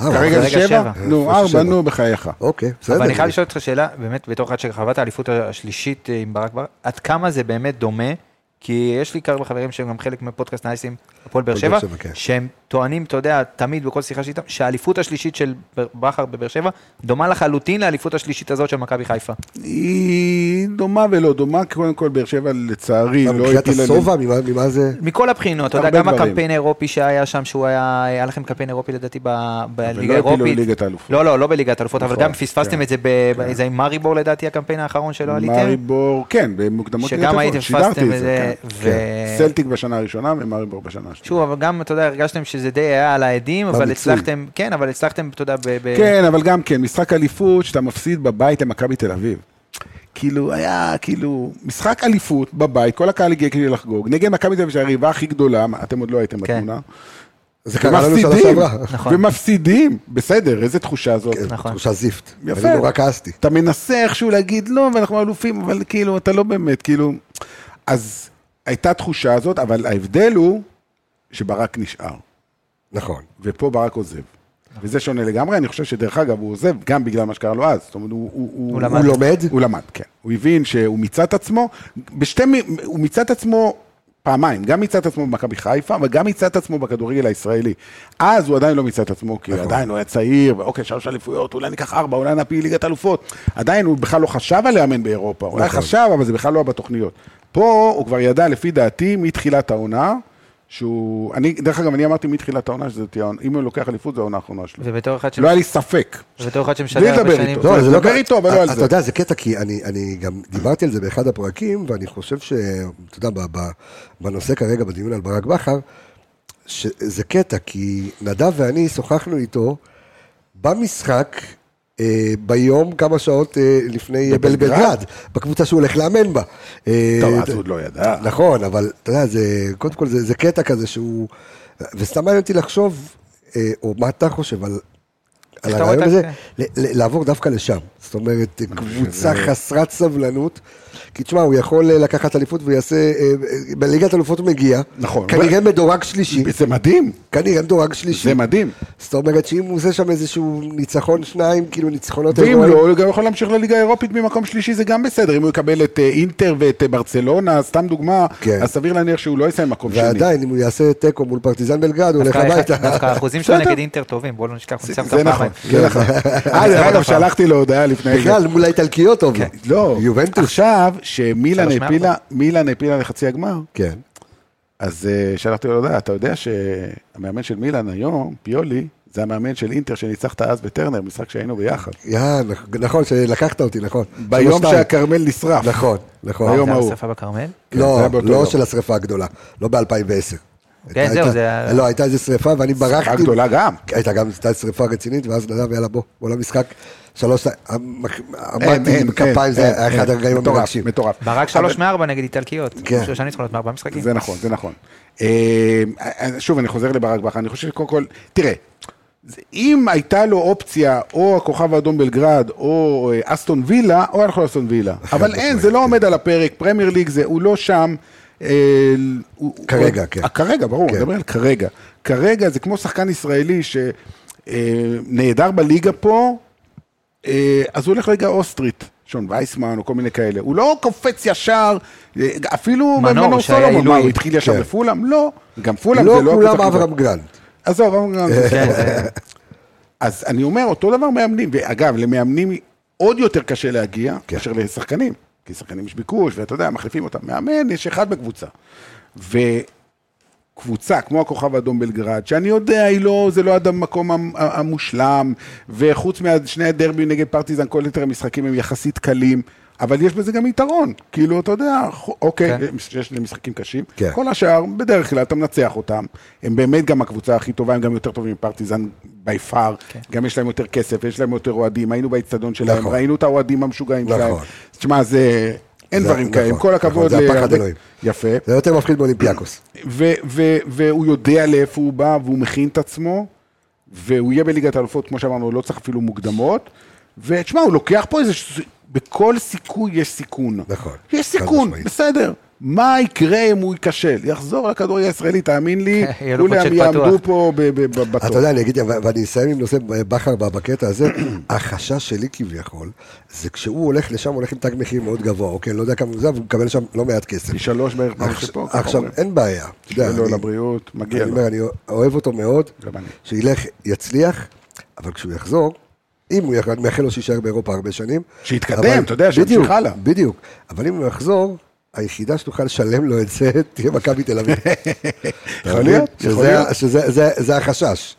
S1: אה,
S2: כרגע זה שבע?
S3: שבע.
S2: נו, ארבע? נו, בחייך.
S1: אוקיי, בסדר.
S3: אבל אני חייב לשאול אותך שאלה, באמת, בתור אחד שחווה את האליפות השלישית אה, עם ברק ברק, עד כמה זה באמת דומה? כי יש לי כמה חברים שהם גם חלק מפודקאסט נייסים, הפועל באר שבע,
S1: כן.
S3: שהם טוענים, אתה יודע, תמיד בכל שיחה שלי איתם, שהאליפות השלישית של בכר בבאר שבע דומה לחלוטין לאליפות השלישית הזאת של מכבי חיפה.
S2: היא דומה ולא דומה, קודם כל באר שבע לצערי לא
S1: מבחינת
S2: הטילה...
S1: השובע, ממה ממה זה...
S3: מכל הבחינות, אתה יודע, גם. הקמפיין האירופי שהיה שם, שהוא היה, היה לכם קמפיין אירופי לדעתי ב- בליגה
S2: הפילו
S3: האירופית.
S2: ליגת האלופות.
S3: לא, לא, לא בליגת האלופות, אבל
S2: נכון,
S3: גם פספסתם. את זה, זה עם מאריבור לדעתי, הקמפיין האחרון שלא עליתם.
S2: מאריבור, כן, במוקדמות ליגת האלופות, שידרתי את זה, כן.
S3: ו-
S2: סלטיק בשנה הראשונה ומאריבור בשנה השנייה.
S3: שוב, אבל גם, אתה יודע, הרגשתם שזה די היה על העדים, אבל. הצלחתם, כן, אבל הצלחתם, אתה יודע, ב...
S2: כן, אבל גם כן, משחק אליפות שאתה מפסיד בבית למכבי תל אביב. כאילו, היה כאילו, משחק אליפות בבית, כל הקהל הגיע כדי לחגוג, נגד מכבי תל אביב שהיריבה הכי גדולה, אתם עוד לא הייתם
S3: כן.
S2: בתמונה.
S1: זה קרה לנו שנה
S2: ומפסידים,
S1: שעברה.
S3: נכון.
S2: ומפסידים, בסדר, איזה תחושה זאת.
S1: כן,
S3: נכון.
S1: תחושת זיפט.
S2: יפה.
S1: אני נורא כעסתי.
S2: אתה מנסה איכשהו להגיד לא, ואנחנו אלופים, אבל כאילו, אתה לא באמת, כאילו... אז הייתה תחושה הזאת, אבל ההבדל הוא שברק נשאר,
S1: נכון.
S2: ופה ברק עוזב. וזה שונה לגמרי, אני חושב שדרך אגב הוא עוזב גם בגלל מה שקרה לו אז. זאת אומרת, הוא, הוא, הוא,
S3: הוא למד.
S1: הוא לומד?
S2: הוא למד, כן. הוא הבין שהוא מיצה את עצמו, בשתי, מ- הוא מיצה את עצמו פעמיים, גם מיצה את עצמו במכבי חיפה, אבל גם מיצה את עצמו בכדורגל הישראלי. אז הוא עדיין לא מיצה את עצמו, כי עדיין הוא היה צעיר, ואוקיי, שלוש אליפויות, אולי ניקח ארבע, אולי נפיל ליגת אלופות. עדיין הוא בכלל לא חשב על לאמן באירופה, אולי
S1: נכון.
S2: חשב, אבל זה בכלל לא היה בתוכניות. פה הוא כבר ידע, לפי דעתי, מתחילת העונה, שהוא, אני, דרך אגב, אני אמרתי מתחילת העונה שזה תהיה, העונה- אם הוא לוקח אליפות, זו העונה האחרונה שלו.
S3: ובתור אחד ש-
S2: לא היה לי ספק.
S3: ובתור אחד שמשדר הרבה
S2: לדבר
S3: שנים...
S2: איתו.
S1: לא, זה לא
S2: דבר איתו, אבל לא על
S1: אתה
S2: זה.
S1: יודע, זה קטע, כי אני, אני גם דיברתי על זה באחד הפרקים, ואני חושב ש... אתה יודע, ב- ב- בנושא כרגע, בדיון על ברק בכר, שזה קטע, כי נדב ואני שוחחנו איתו במשחק, ביום כמה שעות אה, לפני? בלגרד, בקבוצה שהוא הולך לאמן בה. אה,
S2: טוב, אז הוא עוד לא ידע.
S1: נכון, אבל אתה יודע, זה, קודם כל זה, זה קטע כזה שהוא, וסתם מעניין אותי לחשוב, אה, או מה אתה חושב על, על הרעיון הזה,
S3: ה-
S1: ל- ל- לעבור דווקא לשם. זאת אומרת, קבוצה חסרת סבלנות, כי תשמע, הוא יכול אה, לקחת אליפות ויעשה, אה, אה, בליגת אלופות הוא מגיע,
S2: נכון.
S1: כנראה מדורג שלישי,
S2: זה מדהים,
S1: כנראה מדורג שלישי.
S2: זה מדהים.
S1: זאת אומרת שאם הוא עושה שם איזשהו ניצחון שניים, כאילו ניצחונות...
S2: ואם לא, הוא גם יכול להמשיך לליגה האירופית ממקום שלישי, זה גם בסדר. אם הוא יקבל את אינטר ואת ברצלונה, סתם דוגמה,
S1: כן.
S2: אז סביר להניח שהוא לא יסיים מקום שני.
S1: ועדיין, אם הוא יעשה תיקו מול פרטיזן בלגרד, הוא הולך הביתה.
S3: דווקא האחוזים
S2: בסדר.
S3: נגד אינטר טובים, בואו לא נשכח, הוא ניצח
S2: זה
S3: אותם
S2: נכון,
S3: פעמיים.
S2: זה נכון. אה, דרך אגב, שלחתי לו הודעה לפני זה.
S1: בכלל, מול האיטלקיות טוב. לו.
S2: לא,
S1: יובנטוס.
S2: עכשיו, שמילן
S3: שלוש
S2: העפילה, מילן העפילה לחצי הגמר,
S1: כן.
S2: אז אה, שלחתי לו הודעה, אתה יודע שהמאמן של מילן היום, פיולי, זה המאמן של אינטר שניצחת אז בטרנר, משחק שהיינו ביחד.
S1: יא, נכ- נכון, שלקחת אותי, נכון.
S2: ביום. שהכרמל נשרף.
S1: נכון, נכון.
S2: ביום
S3: זה
S2: ההוא.
S3: השרפה בכרמל?
S2: כן, זה
S1: לא,
S2: באותו
S1: לא. של השרפה הגדולה, לא ב-2010.
S3: כן, זהו, זה
S1: לא, הייתה איזה שרפה ואני ברחתי.
S2: שרפה גדולה גם.
S1: הייתה גם הייתה שרפה רצינית, ואז נדב, יאללה בוא, בוא למשחק. שלוש, עמדתי בכפיים,
S2: אין,
S1: זה היה אחד. הרגעים המרגשים.
S2: מטורף.
S3: ברק שלוש מארבע נגד איטלקיות.
S1: כן.
S3: שלושה ניצחונות מארבעה משחקים.
S2: זה נכון, זה נכון. אה, שוב, אני חוזר לברק בכר, אני חושב שקודם כל, תראה, אם הייתה לו אופציה, או הכוכב האדום בלגרד, או אה, אסטון וילה, היה יכול לאסטון וילה. אבל אין, זה לא עומד על הפרק, פרמייר ליג זה, הוא לא שם. אה,
S1: כרגע,
S2: הוא-
S1: כן.
S2: אה, כרגע, ברור,
S1: כן.
S2: אני מדבר על כרגע. כרגע זה כמו שחקן ישראלי שנעדר בליגה פה, אה, אז הוא הולך לליגה אוסטרית, שון וייסמן או כל מיני כאלה. הוא לא קופץ ישר, אה, אפילו
S3: מנור,
S2: סולומון, מה. הוא התחיל ישר
S1: כן.
S2: בפולאם? לא, גם פולאם
S1: לא
S2: זה לא...
S1: כולם
S2: הקבוצה הכי
S1: אברהם. גרנט.
S2: עזוב, אברהם גרנט. זה
S3: כן,
S2: אז אני אומר, אותו דבר מאמנים, ואגב, למאמנים עוד יותר קשה להגיע,
S1: כן.
S2: מאשר לשחקנים, כי שחקנים יש ביקוש, ואתה יודע, מחליפים אותם. מאמן, יש אחד בקבוצה. וקבוצה כמו הכוכב האדום בלגרד, שאני יודע, היא לא, זה לא המקום המ- המושלם, וחוץ משני הדרבים נגד פרטיזן, כל יתר המשחקים הם יחסית קלים. אבל יש בזה גם יתרון, כאילו, אתה יודע, אוקיי,
S3: כן.
S2: יש להם משחקים קשים,
S1: כן.
S2: כל השאר, בדרך כלל אתה מנצח אותם, הם באמת גם הקבוצה הכי טובה, הם גם יותר טובים מפרטיזן בי פאר,
S3: כן.
S2: גם יש להם יותר כסף, יש להם יותר אוהדים, היינו באצטדיון שלהם,
S1: נכון.
S2: ראינו את האוהדים המשוגעים
S1: נכון.
S2: שלהם, תשמע, זה, אין
S1: זה-
S2: דברים כאלה, עם
S1: נכון,
S2: כל הכבוד,
S1: נכון, זה הפחד
S2: להרבה-
S1: אלוהים.
S2: יפה,
S1: זה יותר מפחיד באולימפיאקוס.
S2: והוא יודע לאיפה הוא בא, והוא מכין את עצמו, והוא יהיה בליגת האלופות, כמו שאמרנו, לא צריך אפילו מוקדמות, ותשמע, הוא לוקח פה איזה, ש- בכל סיכוי יש סיכון.
S1: נכון,
S2: יש סיכון. בסדר. מה יקרה אם הוא ייכשל? יחזור לכדורגל הישראלי, תאמין לי, כולם יעמדו. פה בתור.
S1: אתה יודע, אני אגיד, ואני אסיים עם נושא בכר בקטע הזה, החשש שלי כביכול, זה כשהוא הולך לשם, הולך עם תג מחיר מאוד גבוה, אוקיי, לא יודע כמה זה, אבל הוא מקבל שם לא מעט כסף.
S2: פי שלוש בערך מה
S1: עכשיו-
S2: שפה,
S1: עכשיו. אין בעיה. אני-
S2: לבריאות, מגיע
S1: אני
S2: לו.
S1: אומר, אני אוהב אותו מאוד. שילך, יצליח, אבל כשהוא יחזור, אם הוא אני מאחל לו שיישאר באירופה הרבה שנים.
S2: שיתקדם,
S1: אבל-
S2: אתה יודע, שימשיך הלאה.
S1: בדיוק, אבל אם הוא יחזור, היחידה שתוכל לשלם לו את זה, תהיה מכבי תל אביב.
S2: יכול להיות,
S1: שזה החשש.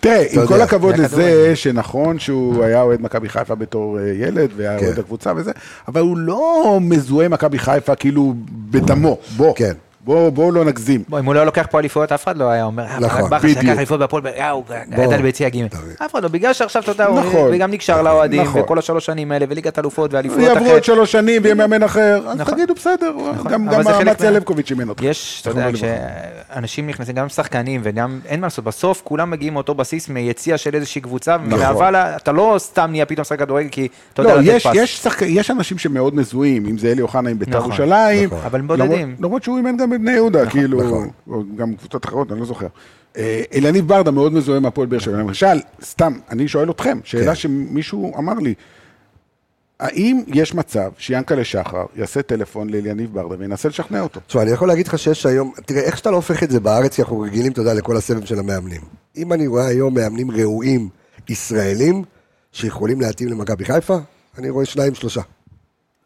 S2: תראה, עם כל הכבוד
S3: זה
S2: לזה. שנכון שהוא היה אוהד מכבי חיפה בתור אה, ילד, והיה
S1: כן.
S2: אוהד הקבוצה וזה, אבל הוא לא מזוהה מכבי חיפה כאילו בדמו. בוא,
S1: כן.
S2: בוא, בוא לא נגזים.
S3: בוא, אם הוא לא לוקח פה אליפויות, אף אחד לא היה אומר, אה,
S1: נכון,
S3: ברק בכר שלקח
S2: בדיוק.
S3: אליפויות בהפועל, אה, הוא
S1: בוא,
S3: גדל ביציע ג'. אף אחד לא, בגלל שעכשיו, אתה יודע,
S2: נכון.
S3: וגם נקשר לאוהדים,
S2: נכון.
S3: וכל השלוש שנים האלה, וליגת אלופות, ואליפויות
S2: יעברו
S3: אחרת.
S2: עוד שלוש שנים ויהיה מאמן אחר, אז
S3: נכון.
S2: תגידו בסדר, גם
S3: אבל
S2: גם
S3: מה-
S2: לבקוביץ' אימן אותך.
S3: יש, אתה יודע. כשאנשים נכנסים, גם שחקנים וגם, אין מה לעשות, בסוף כולם מגיעים מאותו בסיס מיציע של איזושהי קבוצה,
S2: נכון.
S3: ומהווה לה, אתה לא סתם נהיה פתאום שחק כדורגל, כי אתה יודע
S2: לא,
S3: לתת
S2: יש,
S3: פס.
S2: יש, שחק... יש אנשים שמאוד מזוהים, אם זה אלי אוחנה עם בית"ר
S3: נכון,
S2: ירושלים.
S1: נכון.
S3: אבל
S2: למרות שהוא אימן גם בבני יהודה, כאילו,
S1: נכון.
S2: או גם קבוצות אחרות, אני לא זוכר. אה, אליניב ברדה מאוד מזוהה עם הפועל באר שבע. למשל, סתם, אני שואל אתכם, שאלה
S1: כן.
S2: שמישהו אמר לי, האם יש מצב שיאנקלה שחר יעשה טלפון לאליניב ברדה וינסה לשכנע אותו?
S1: תשמע, אני יכול להגיד לך שיש היום, תראה, איך שאתה לא הופך את זה בארץ, כי אנחנו רגילים, אתה יודע, לכל הסבב של המאמנים. אם אני רואה היום מאמנים ראויים ישראלים, שיכולים להתאים למכבי חיפה, אני רואה שניים, שלושה.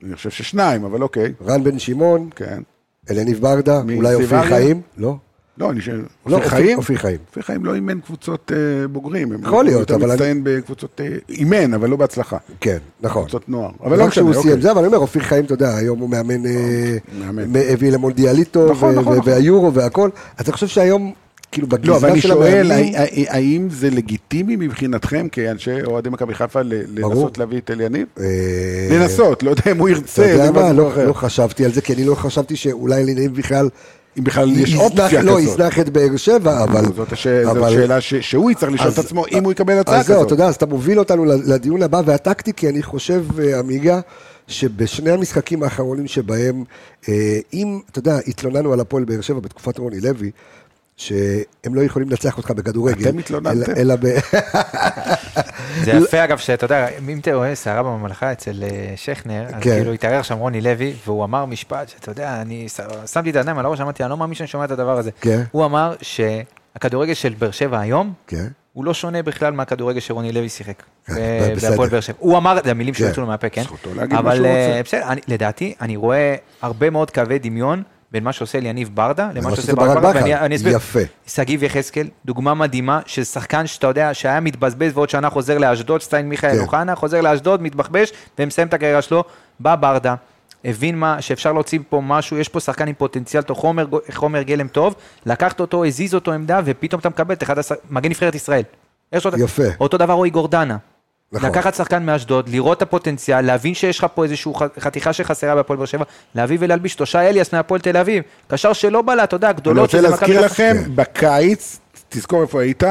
S2: אני חושב ששניים, אבל אוקיי,
S1: רן בן שמעון,
S2: כן.
S1: אלניב ברדה, אולי אופיר? חיים, לא?
S2: לא, אני שואל,
S1: לא,
S2: אופיר
S1: אופיר-
S2: חיים?
S1: אופיר חיים.
S2: אופיר חיים לא אימן קבוצות אה, בוגרים.
S1: יכול להיות, אבל אני-
S2: מצטיין בקבוצות, אה, אימן, אבל לא בהצלחה.
S1: כן, נכון.
S2: קבוצות נוער. אבל לא
S1: כשהוא סיים
S2: אוקיי.
S1: זה, אבל אני אומר, אופיר חיים, אתה יודע, היום הוא מאמן, אה,
S2: מאמן.
S1: הביא למונדיאליטו,
S2: נכון, נכון, נכון.
S1: והיורו והכל, אז אני חושב שהיום, כאילו,
S2: לא, אבל
S1: בגזרה
S2: אני
S1: של
S2: שואל,
S1: המאמנים,
S2: הא- הא- האם זה לגיטימי מבחינתכם, כאנשי אוהדי מכבי חיפה. לנסות להביא את אליניב?
S1: אה,
S2: לנסות, לא יודע אם הוא
S1: אתה
S2: ירצה,
S1: יודע
S2: זה
S1: מה, לא. לא חשבתי על זה, כי אני לא חשבתי שאולי אלניב בכלל
S2: אם בכלל יש אופציה
S1: לא,
S2: כזאת.
S1: יזנח את באר שבע, אבל...
S2: זאת
S1: אבל-
S2: שאלה שהוא יצטרך לשאול את עצמו, אם הוא יקבל הצעה
S1: אז זהו,
S2: כזאת.
S1: אתה יודע, אז אתה מוביל אותנו לדיון הבא והטקטי, כי אני חושב, אה, עמיגה, שבשני המשחקים האחרונים שבהם, אה, אם, אתה יודע, התלוננו על הפועל באר שבע בתקופת רוני לוי, שהם לא יכולים לנצח אותך בכדורגל.
S2: אתם התלוננתם?
S1: אלא- אלא ב...
S3: זה יפה אגב, שאתה יודע, אם אתה רואה סערה בממלכה אצל אה, שכנר, אז
S1: כן.
S3: כאילו התארח שם רוני לוי, והוא אמר משפט שאתה יודע, אני שמתי את הידיים על הראש, אמרתי, אני לא מאמין שאני שומע את הדבר הזה.
S1: כן.
S3: הוא אמר שהכדורגל של באר שבע היום,
S1: כן.
S3: הוא לא שונה בכלל מהכדורגל שרוני לוי שיחק.
S1: בסדר.
S3: בהפועל באר שבע. הוא אמר, זה המילים. שיצאו לו מהפה, כן?
S2: זכותו להגיד מה
S3: אבל
S2: שהוא
S3: אה,
S2: רוצה.
S3: בסדר, אני- לדעתי, אני רואה הרבה מאוד קווי דמיון בין מה שעושה אליניב ברדה למה שעושה
S1: ברק
S3: בכר. ואני אני אסביר.
S1: יפה.
S3: שגיב יחזקאל, דוגמה מדהימה של שחקן שאתה יודע שהיה מתבזבז ועוד שנה חוזר לאשדוד, סטיין מיכאל
S1: כן.
S3: אוחנה, חוזר לאשדוד, מתבחבש ומסיים את הקריירה שלו, בא ברדה, הבין מה, שאפשר להוציא פה משהו, יש פה שחקן עם פוטנציאל, תוך חומר, חומר גלם טוב, לקחת אותו, הזיז אותו עמדה, ופתאום אתה מקבל את אחד השחק... מגן נבחרת ישראל.
S1: יפה.
S3: אותו דבר רועי גורדנה.
S1: נכון.
S3: לקחת שחקן מאשדוד, לראות את הפוטנציאל, להבין שיש לך פה איזושהי חתיכה שחסרה בהפועל באר שבע, להביא ולהלביש. שי אליאס מהפועל תל אביב, קשר שלא בא אתה יודע,
S2: אני
S3: גדולות
S2: רוצה
S3: שזה
S2: להזכיר
S3: מכבי
S2: לכם,
S1: כן.
S2: בקיץ, תזכור איפה היית,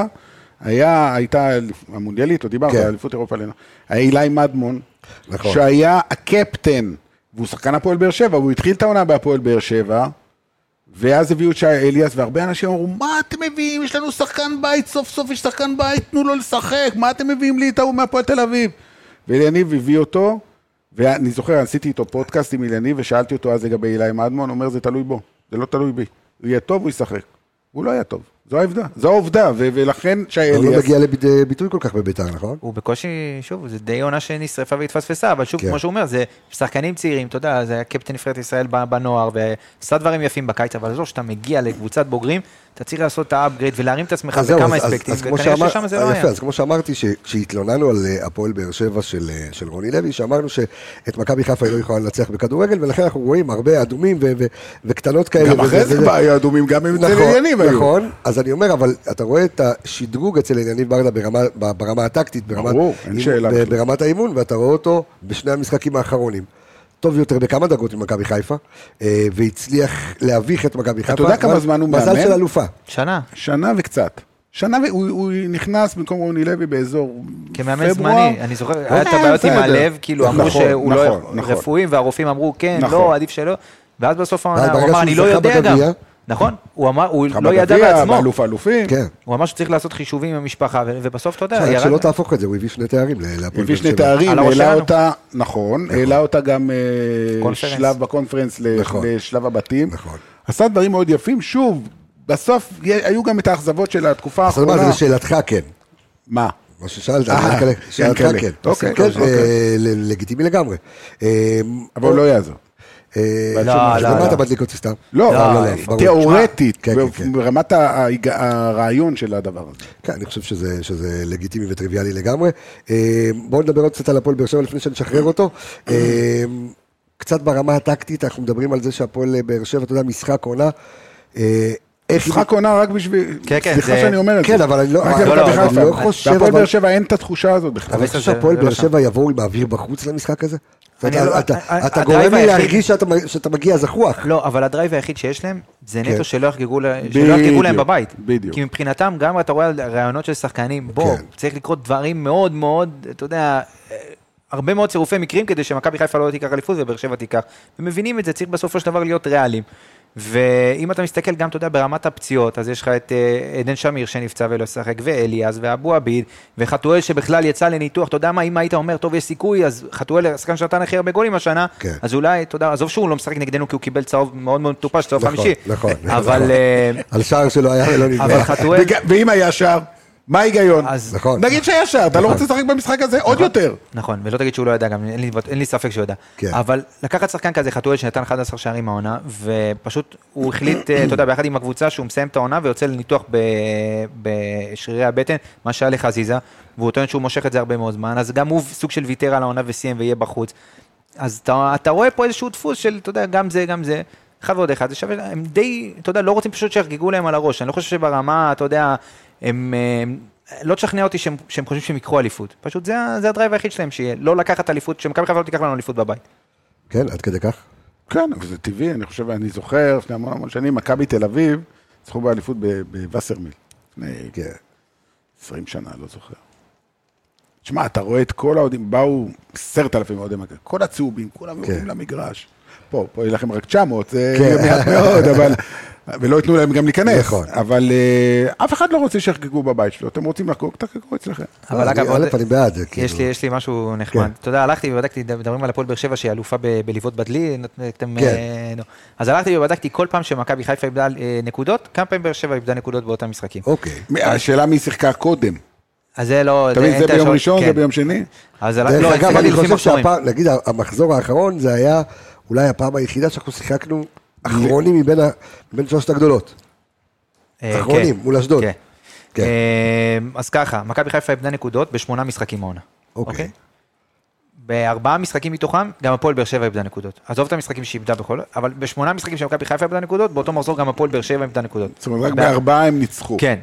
S2: היה, הייתה המונדיאלית, או דיברת,
S1: כן.
S2: אליפות אירופה עלינו, היה אילי מדמון,
S1: נכון.
S2: שהיה הקפטן, והוא שחקן הפועל באר שבע, והוא התחיל את העונה בהפועל באר שבע, ואז הביאו את שי אליאס, והרבה אנשים אמרו, מה אתם מביאים? יש לנו שחקן בית, סוף סוף יש שחקן בית, תנו לו לשחק, מה אתם מביאים לי את ההוא מהפועל תל אביב? ואליניב הביא אותו, ואני זוכר, עשיתי איתו פודקאסט עם אליניב, ושאלתי אותו אז לגבי אילי מדמון, הוא אומר, זה תלוי בו, זה לא תלוי בי. הוא יהיה טוב, הוא ישחק. הוא לא היה טוב, זו העובדה, זו העובדה, ו- ולכן שי
S1: הוא לא. מגיע לידי ביטוי כל כך בביתר, נכון?
S3: הוא בקושי, שוב, זה די עונה שנשרפה והתפספסה, אבל שוב,
S1: כן.
S3: כמו שהוא אומר, זה שחקנים צעירים, אתה יודע, זה היה קפטן נבחרת ישראל ב- בנוער, ועשה דברים יפים בקיץ, אבל עזוב, כשאתה מגיע לקבוצת בוגרים, אתה צריך לעשות את ה upgrade ולהרים את עצמך בכמה אספקטים,
S1: אז כמו
S3: וכנראה
S1: שאמר-
S3: ששם זה לא היה.
S1: יפה, אז כמו שאמרתי, ש- כשהתלוננו על אה, הפועל באר שבע של אה, של רוני לוי, שאמרנו שאת מכבי חיפה היא לא יכולה לנצח בכדורגל, ולכן אנחנו רואים הרבה אדומים ו- ו- וקטנות כאלה.
S2: גם אחרי זה כבר היו אדומים, גם אצל
S1: נכון,
S2: עניינים היו.
S1: נכון, אז אני אומר, אבל אתה רואה את השדרוג אצל עניינים ברדה ברמה, ברמה הטקטית, ברמת,
S2: ברור, אין
S1: אימון-
S2: שאלה
S1: ב-
S2: בכלל.
S1: ברמת האימון, ואתה רואה אותו בשני המשחקים האחרונים. טוב יותר בכמה דקות ממכבי חיפה, אה, והצליח להביך את מכבי חיפה.
S2: יודע כמה זמן הוא
S1: מזל
S2: מאמן?
S1: של אלופה.
S3: שנה,
S2: שנה וקצת. שנה, והוא הוא נכנס במקום רוני לוי באזור
S3: כמאמן
S2: פברואר.
S3: זמני, אני זוכר, היה את
S2: אה,
S3: הבעיות עם. הלב, כאילו אמרו
S2: נכון,
S3: שהוא לא
S2: נכון, נכון.
S3: רפואי, והרופאים אמרו כן,
S2: נכון.
S3: לא, עדיף שלא, ואז בסוף הוא אמר, אני לא יודע גם. נכון, הוא אמר, הוא לא ידע בעצמו.
S2: באלוף האלופים.
S1: כן.
S3: הוא אמר שצריך לעשות חישובים עם המשפחה, ובסוף אתה יודע, ירד-
S1: שלא תהפוך את זה, הוא הביא שני תארים ל- להפועל
S2: הביא
S1: באר
S2: שני
S1: שבע.
S2: תארים, העלה. אותה, נכון, העלה אותה גם אה. שלב בקונפרנס ל-
S1: נכון.
S2: לשלב הבתים.
S1: נכון.
S2: עשה דברים מאוד יפים, שוב, בסוף היו גם את האכזבות של התקופה
S1: אז אתה אומר,
S2: האחרונה.
S1: זה לשאלתך כן.
S2: מה?
S1: מה ששאלת,
S2: אה, כן,
S1: שאלתך
S2: כאלה.
S1: כן.
S2: אוקיי,
S1: כן,
S2: אוקיי.
S1: אה, ל- לגיטימי לגמרי.
S2: אבל הוא לא יעזור.
S1: אה,
S2: לא,
S3: לא, לא.
S1: אתה מדליק אותי סתם?
S2: לא,
S3: לא,
S2: לא,
S1: ברור.
S2: תיאורטית,
S1: כן, כן, כן.
S2: ברמת הרעיון של הדבר הזה.
S1: כן, אני חושב שזה, שזה לגיטימי וטריוויאלי לגמרי. אה, בואו נדבר עוד קצת על הפועל באר שבע לפני שנשחרר אותו. אה, קצת ברמה הטקטית, אנחנו מדברים על זה שהפועל באר שבע, אתה יודע, משחק עונה. אה.
S2: משחק עונה רק בשביל...
S3: כן, כן,
S2: סליחה שאני אומר את זה.
S1: כן, אבל אני לא-
S3: לא.
S1: אני לא חושב,
S2: בהפועל באר שבע אין את התחושה הזאת בכלל.
S1: אבל חושב שהפועל באר
S3: לא
S1: שבע יבואו עם האוויר בחוץ למשחק הזה? אתה-
S3: לא-
S1: גורם לי להרגיש שאתה מגיע זחוח.
S3: לא, אבל הדרייב היחיד שיש להם, זה
S1: כן.
S3: נטו שלא יחגגו להם בבית.
S2: בדיוק.
S3: כי מבחינתם, גם אתה רואה רעיונות של שחקנים, בוא,
S1: כן.
S3: צריך לקרות דברים מאוד מאוד, אתה יודע, אה, הרבה מאוד צירופי מקרים כדי שמכבי חיפה לא תיקח אליפות ובאר שבע תיקח. ומבינים את זה, צריך בסופו של דבר להיות ריאליים. ואם אתה מסתכל גם, אתה יודע, ברמת הפציעות, אז יש לך את אה, עדן שמיר שנפצע ולא ישחק, ואליאס, ואבו עביד, וחתואל שבכלל יצא לניתוח, אתה יודע מה, אם היית אומר, טוב, יש סיכוי, אז חתואל, השחקן שנתן הכי הרבה גולים השנה,
S1: כן.
S3: אז אולי, אתה יודע, עזוב שהוא לא משחק נגדנו כי הוא קיבל צהוב מאוד מאוד מטופש, צהוב
S1: נכון,
S3: חמישי.
S1: נכון,
S3: אבל...
S1: נכון.
S3: אה,
S1: על שער שלא היה ולא נגמר.
S3: אבל חתואל...
S2: ואם היה שער, מה ההיגיון?
S3: אז-
S1: נכון.
S2: נגיד שהיה שער, אתה לא רוצה לשחק במשחק הזה עוד יותר.
S3: נכון, ולא תגיד שהוא לא ידע, גם אין לי, אין לי ספק שהוא ידע.
S1: כן.
S3: אבל לקחת שחקן כזה, חתואל שנתן 11 שערים העונה, ופשוט הוא החליט, אה, אתה יודע, ביחד עם הקבוצה, שהוא מסיים את העונה ויוצא לניתוח ב- בשרירי הבטן, מה שהיה לחזיזה, והוא טוען שהוא מושך את זה הרבה מאוד זמן, אז גם הוא סוג של ויתר על העונה וסיים ויהיה בחוץ. אז אתה, אתה רואה פה איזשהו דפוס של, אתה יודע, גם זה, גם זה. אחד ועוד אחד, זה שווה, הם די, אתה יודע, לא רוצים פשוט שיחגגו להם על הראש. אני לא חושב שברמה, אתה יודע, הם... הם לא תשכנע אותי שהם, שהם חושבים שהם ייקחו אליפות. פשוט זה, זה הדרייב היחיד שלהם, שיהיה. לא לקחת אליפות, שמכבי חיפה לא תיקח לנו אליפות בבית.
S1: כן, עד כדי כך.
S2: כן, אבל זה טבעי, אני חושב, אני זוכר, לפני המון המון שנים, מכבי תל אביב, זכו באליפות בווסרמיל. לפני
S1: כן.
S2: 20 שנה, לא זוכר. תשמע, אתה רואה את כל האוהדים, באו עשרת אלפים אוהדי מכבי, כל הצהובים, כולם
S1: כן.
S2: יורדים למגרש. פה, פה יהיה לכם רק 900, זה
S1: כן.
S2: מעט מאוד, אבל... ולא ייתנו להם גם להיכנס.
S1: נכון.
S2: אבל אה, אף אחד לא רוצה שיחגגו בבית שלו. אתם רוצים לחגוג, תחגגו אצלכם.
S3: אבל
S1: אני-
S3: אגב, עוד-
S1: א', אני בעד זה,
S3: יש
S1: כאילו.
S3: לי, יש לי משהו נחמד.
S1: כן.
S3: אתה יודע, הלכתי ובדקתי, מדברים על הפועל באר שבע שהיא אלופה בלבעוט בדלי, אתם...
S1: כן.
S3: אה. אז הלכתי ובדקתי כל פעם שמכבי חיפה איבדה אה, נקודות, כמה פעמים באר שבע איבדה נקודות באותם משחקים.
S1: אוקיי.
S2: השאלה מי שיחקה קודם.
S3: אז זה לא...
S2: אתה מבין, זה ביום ראשון,
S3: כן.
S2: זה ביום שני?
S3: אז
S1: דרך
S3: לא,
S1: אגב, אני חושב. שהפעם, נגיד המחזור האחרון זה היה אולי הפעם היחידה שאנחנו שיחקנו אחרונים מבין ה- מבין שלושת הגדולות.
S3: אה,
S1: אחרונים,
S3: כן,
S1: מול אשדוד.
S3: כן.
S1: כן.
S3: אה, אז ככה, מכבי חיפה איבדה נקודות בשמונה משחקים העונה.
S1: אוקיי.
S3: בארבעה משחקים מתוכם, גם הפועל באר שבע איבדה נקודות. עזוב את המשחקים שהיא איבדה בכל... אבל בשמונה משחקים שמכבי חיפה איבדה נקודות, באותו מחזור גם הפועל באר שבע איבדה נקודות.
S2: זאת אומרת, רק
S3: בא-
S2: בארבעה הם ניצחו.
S3: כן.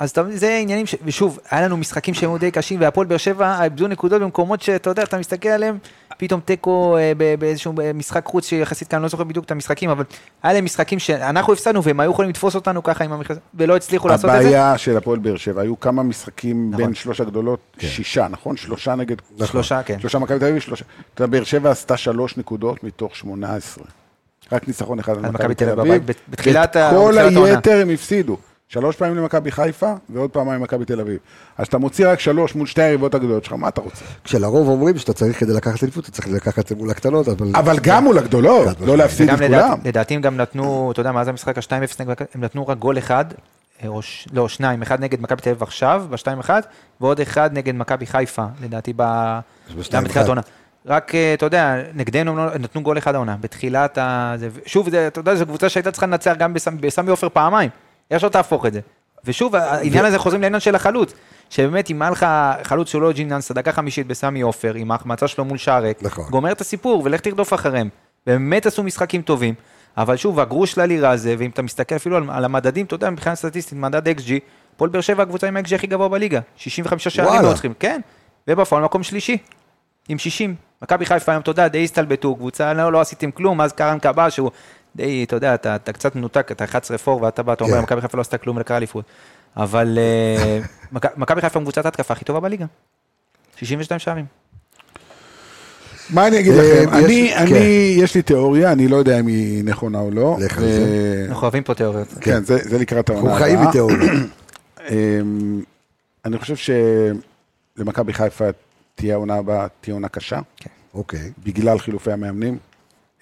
S3: אז אתה מבין, זה עניינים ש... ושוב, היה לנו משחקים שהיו די קשים, והפועל באר שבע איבדו נקודות במקומות שאתה יודע, אתה מסתכל עליהם, פתאום תיקו אה, ב- באיזשהו משחק חוץ שיחסית כאן, אני לא זוכר בדיוק את המשחקים, אבל היה להם משחקים שאנחנו הפסדנו והם היו יכולים לתפוס אותנו ככה עם המכרז, ולא הצליחו לעשות את זה.
S2: הבעיה של הפועל באר שבע, היו כמה משחקים
S3: נכון.
S2: בין שלוש הגדולות, שישה, נכון? שלושה נגד...
S3: שלושה, כן.
S2: שלושה מכבי תל אביב, שלושה. אתה יודע, באר שבע עשתה שלוש נקודות מתוך שמונה עשרה. רק ניצחון אחד על מכבי תל אביב.
S3: בתחילת
S2: כל. היתר הם הפסידו. שלוש פעמים למכבי חיפה, ועוד פעמיים למכבי תל אביב. אז אתה מוציא רק שלוש מול שתי היריבות הגדולות שלך, מה אתה רוצה?
S1: כשלרוב אומרים שאתה צריך כדי לקחת אליפות, אתה צריך לקחת מול הקטנות, אבל...
S2: אבל גם מול הגדולות. לא להפסיד את כולם.
S3: לדעתי הם גם נתנו, אתה יודע, מאז המשחק ה-2-0 נגד מכבי, הם נתנו רק גול אחד, אה, או ש... לא, שניים, אחד נגד מכבי תל אביב עכשיו, ב-2-1, ועוד אחד נגד מכבי חיפה, לדעתי, ב... גם
S1: 2-1.
S3: בתחילת העונה. רק, אה, אתה יודע, נגדנו לא- נתנו גול אחד העונה, בתחילת ה... זה... שוב, זה, אתה יודע, זו קבוצה שהייתה צריכה לנצח גם בסמ- בסמי עופר פעמיים, איך שלא תהפוך את זה. ושוב, העניין הזה חוזרים לעניין של החלוץ, שבאמת אם היה לך חלוץ שהוא לא ג'ין ננסה, דקה חמישית בסמי עופר, עם ההחמצה שלו מול שער ריק,
S1: נכון.
S3: גומר את הסיפור ולך תרדוף אחריהם. באמת עשו משחקים טובים, אבל שוב, הגרוש ללירה הזה, ואם אתה מסתכל אפילו על, על המדדים, אתה יודע, מבחינה סטטיסטית, מדד XG, הפועל באר שבע הקבוצה עם ה-XG הכי גבוה בליגה, 65 שערים. לא צריכים, כן, ובפועל מקום שלישי, עם 60. מכבי חיפה היום, אתה יודע, די הסתלבטו, קבוצה, לא, לא עשיתם כלום, אז קרן קבע שהוא די, אתה יודע, אתה, אתה קצת מנותק, אתה 11 פור, ואתה בא, אתה אומר,
S1: כן.
S3: מכבי חיפה לא עשתה כלום ולקחה אליפות. אבל מכ- מכבי חיפה קבוצת ההתקפה הכי טובה בליגה. 62 שערים.
S2: מה אני אגיד
S1: אה,
S2: לכם?
S1: יש-
S2: אני,
S1: כן.
S2: אני, יש לי תיאוריה, אני לא יודע אם היא נכונה או לא.
S1: לך על זה.
S3: אנחנו אוהבים פה תיאוריות.
S2: כן, זה זה לקראת העונה
S1: אנחנו חיים
S2: הבאה.
S1: מתיאוריה.
S2: אמ, אני חושב שלמכבי חיפה תהיה העונה הבאה, תהיה עונה קשה,
S1: אוקיי.
S2: בגלל חילופי המאמנים.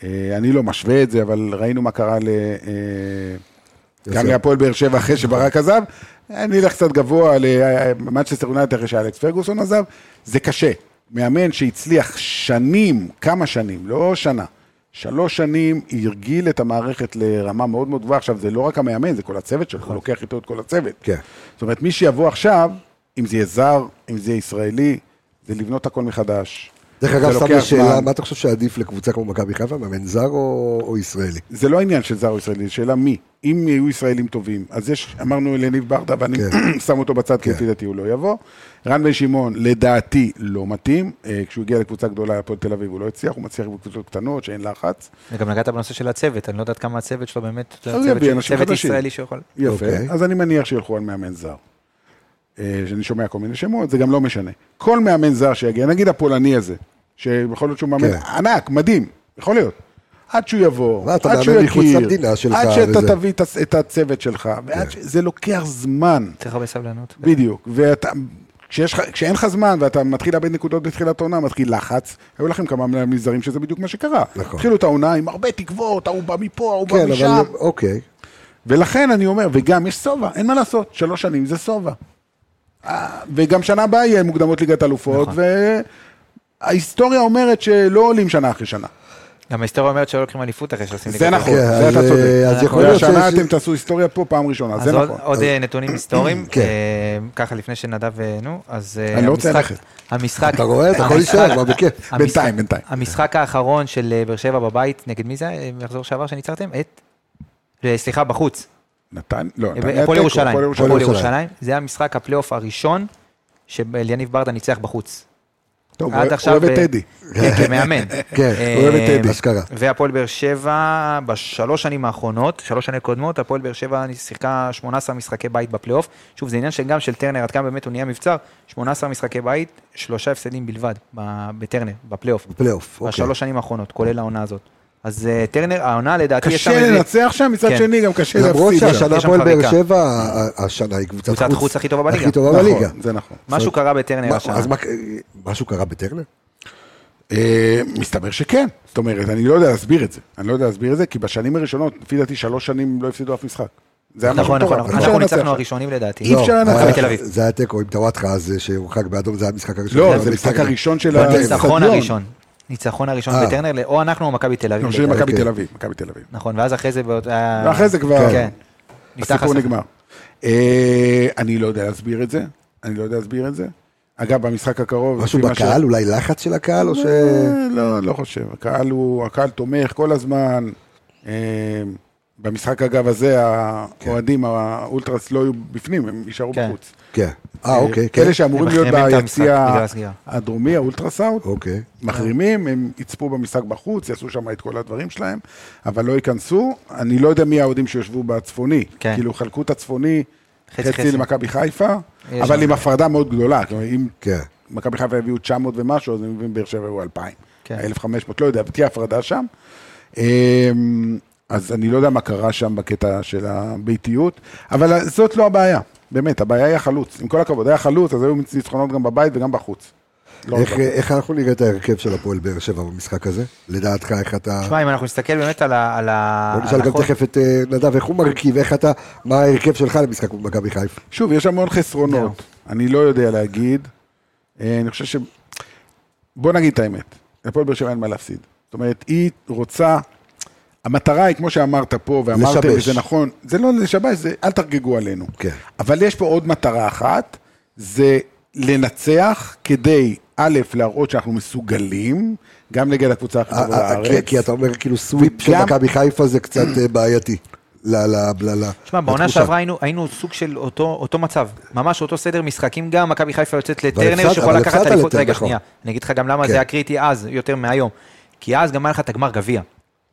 S2: אה, אני לא משווה את זה, אבל ראינו מה קרה ל... אה, גם. להפועל באר שבע אחרי שברק עזב. אני אלך קצת גבוה למנצ'סטר יונייטד אחרי שאלכס פרגוסון עזב. זה קשה. מאמן שהצליח שנים, כמה שנים, לא שנה, שלוש שנים, הרגיל את המערכת לרמה מאוד מאוד גבוהה. עכשיו, זה לא רק המאמן, זה כל הצוות שלו, הוא לוקח איתו את כל הצוות.
S1: כן.
S2: זאת אומרת, מי שיבוא עכשיו, אם זה יהיה זר, אם זה יהיה ישראלי, זה לבנות הכל מחדש.
S1: דרך
S2: זה
S1: אגב, סתם
S2: לוקח
S1: יש שאלה,
S2: זמן.
S1: מה אתה חושב שעדיף לקבוצה כמו מכבי חיפה, מאמן זר או או ישראלי?
S2: זה לא עניין של זר או ישראלי, זה שאלה מי. אם יהיו ישראלים טובים, אז יש, אמרנו לניב ברדה, ואני
S1: כן.
S2: שם אותו בצד, כי
S1: כן.
S2: לפי דעתי הוא לא יבוא. רן בן שמעון, לדעתי, לא מתאים. אה, כשהוא הגיע לקבוצה גדולה, הפועל תל אביב, הוא לא הצליח, הוא מצליח בקבוצות קטנות, שאין לחץ.
S3: וגם נגעת בנושא של הצוות, אני לא יודעת כמה הצוות שלו באמת, צוות צוות. ישראלי שיכול.
S2: יפה,
S1: אוקיי.
S2: אז אני מניח שילכו על מאמן זר. אה, שאני שומע כל מיני שמות, זה גם לא משנה. כל מאמן זר שיגיע, נגיד הפולני הזה, שיכול להיות שהוא מאמן
S1: כן.
S2: ענק, מדהים, יכול להיות. עד שהוא יבוא, עד שהוא יכיר, עד שאתה
S1: וזה.
S2: תביא את הצ- את הצוות שלך, ועד ש... זה לוקח זמן,
S3: צריך הרבה סבלנות.
S2: בדיוק. ואתה... כשיש כשאין לך זמן ואתה מתחיל לאבד נקודות בתחילת העונה, מתחיל לחץ, היו לכם כמה מאמנים זרים שזה בדיוק מה שקרה.
S1: נכון.
S2: התחילו את העונה עם הרבה תקוות, ההוא בא מפה, ההוא בא
S1: כן,
S2: משם.
S1: אבל אוקיי.
S2: ולכן אני אומר, וגם יש שובע, אין מה לעשות, שלוש שנים זה שובע. וגם שנה הבאה יהיה מוקדמות ליגת אלופות,
S3: נכון.
S2: וההיסטוריה אומרת שלא עולים שנה אחרי שנה.
S3: גם ההיסטוריה אומרת שלא לוקחים אליפות אחרי שעושים
S2: זה
S3: ליגת
S2: נכון,
S1: כן,
S2: זה
S1: אז,
S2: אתה צודק.
S1: אה, אז יכול להיות
S2: והשנה אתם תעשו היסטוריה פה פעם ראשונה, זה נכון.
S3: עוד אה, נתונים היסטוריים,
S1: כן.
S3: אה, ככה לפני שנדב, אה, נו, אז אה,
S2: אני לא רוצה
S3: המשחק,
S2: ללכת.
S3: המשחק,
S1: אתה רואה? אתה יכול
S3: המשחק-
S1: להישאר, כבר בכיף.
S3: המשחק-
S2: בינתיים, בינתיים.
S3: המשחק האחרון של באר שבע בבית, נגד מי זה? מחזור שעבר שניצחתם? את? סליחה, בחוץ.
S2: נתן, לא,
S3: הפועל
S2: היה תיקו,
S3: ירושלים.
S2: הפועל ירושלים.
S3: זה המשחק הפלייאוף הראשון שאליניב ברדה ניצח בחוץ.
S2: טוב,
S3: עד
S2: הוא. אוהב את
S3: אה,
S2: טדי.
S3: כן, כמאמן.
S1: כן,
S3: אה,
S2: הוא אוהב את טדי.
S1: אשכרה.
S3: והפועל באר שבע, בשלוש שנים האחרונות, שלוש שנים קודמות, הפועל באר שבע שיחקה 18 משחקי בית בפלייאוף. שוב, זה עניין של גם של טרנר, עד כמה באמת הוא נהיה מבצר. 18 משחקי בית, שלושה הפסדים בלבד בטרנר, בפלייאוף.
S1: בפלייאוף, אוקיי.
S3: בשלוש שנים האחרונות, כולל העונה הזאת. אז אה, טרנר, העונה לדעתי
S2: קשה לנצח שם, מצד
S3: כן.
S2: שני גם קשה
S1: למרות
S2: להפסיד. שם.
S1: שהשנה הפועל באר. שבע, ה- השנה היא קבוצת
S3: קבוצת חוץ הכי טובה בליגה.
S1: הכי טובה
S2: נכון,
S1: בליגה.
S2: זה נכון.
S3: משהו קרה בטרנר השנה.
S1: אז מה- משהו קרה בטרנר?
S2: אה, מסתבר שכן. זאת אומרת, אני לא יודע להסביר את זה. אני לא יודע להסביר את זה, כי בשנים הראשונות, לפי דעתי, שלוש שנים לא הפסידו אף משחק. היה
S3: נכון. נכון, נכון. אנחנו
S2: לנצח
S3: ניצחנו. הראשונים לדעתי.
S2: אי אפשר
S1: לא,
S2: לנצח.
S1: זה היה תיקו עם טוואטחה, אז שהורחק באדום, זה המשחק הראשון.
S2: לא,
S1: זה
S2: המשחק הראשון של
S3: הניצחון
S2: האצטדיון.
S3: הראשון. ניצחון הראשון
S1: אה.
S3: בטרנר, או אנחנו או מכבי תל אביב.
S2: חושב שמכבי
S1: אוקיי.
S2: תל אביב, מכבי תל אביב.
S3: נכון, ואז אחרי זה... באותה-
S2: ואחרי זה כבר-
S3: כן.
S2: הסיפור. נגמר. אה, אני לא יודע להסביר את זה. אני לא יודע להסביר את זה. אגב, במשחק הקרוב...
S1: משהו
S2: ש-
S1: בקהל, אולי לחץ של הקהל, או ש...
S2: אה, לא, לא חושב. הקהל הוא, הקהל תומך כל הזמן. במשחק אגב הזה, האוהדים, האולטרס לא היו בפנים, הם יישארו
S3: כן.
S2: בחוץ.
S1: כן. אה, אוקיי, כן.
S2: אלה שאמורים
S3: הם
S2: להיות ביציע. הדרומי, האולטרסאוט,
S1: אוקיי.
S2: מחרימים, הם יצפו במשחק בחוץ, יעשו שם את כל הדברים שלהם, אבל לא ייכנסו. אני לא יודע מי האוהדים שיושבו בצפוני.
S3: כן.
S2: כאילו, חלקו את הצפוני
S3: חצי
S2: חצי
S3: חצי.
S2: למכבי חיפה, אבל. עם הפרדה מאוד גדולה. כלומר, אם
S1: כן.
S2: מכבי חיפה הביאו 900 ומשהו, אז אני מבין באר שבע היו 2,000.
S3: כן.
S2: 1,500, לא יודע, תהיה הפרדה שם. אמ, אז אני לא יודע מה קרה שם בקטע של הביתיות, אבל זאת לא הבעיה, באמת, הבעיה היא החלוץ. עם כל הכבוד, היה חלוץ, אז היו ניצחונות גם בבית וגם בחוץ. לא
S1: איך, איך אנחנו נראה את ההרכב של הפועל באר שבע במשחק הזה? לדעתך, איך אתה...
S3: תשמע, אם אנחנו נסתכל באמת על ה... על ה-
S1: בוא
S3: על
S1: נשאל גם
S3: החוד-
S1: תכף את אה, נדב, איך הוא מרכיב, איך אתה, מה ההרכב שלך למשחק מול מכבי חיפה?
S2: שוב, יש המון חסרונות, אני לא יודע להגיד. אה, אני חושב ש... בוא נגיד את האמת, לפועל באר שבע אין מה להפסיד. זאת אומרת, היא רוצה... המטרה היא, כמו שאמרת פה, ואמרתם,
S1: לשבש.
S2: וזה נכון, זה לא לשבש, זה אל תחגגו עלינו.
S1: כן.
S2: אבל יש פה עוד מטרה אחת, זה לנצח כדי, א', להראות שאנחנו מסוגלים, גם נגד הקבוצה הכי טובה
S1: אה, אה, כי-
S2: בארץ.
S1: כי אתה אומר כאילו סוויפ של מכבי חיפה זה קצת אה, בעייתי. ל- ל- ל- ל-
S3: תשמע, בעונה. שעברה היינו, היינו סוג של אותו, אותו מצב, ממש אותו סדר משחקים, גם מכבי חיפה יוצאת לטרנר
S1: הפסדת,
S3: שיכול
S1: אבל
S3: לקחת אליפות, רגע
S1: נכון.
S3: שנייה, אני אגיד לך גם למה
S1: כן.
S3: זה היה קריטי אז, יותר מהיום, כי אז גם היה לך את הגמר גביע,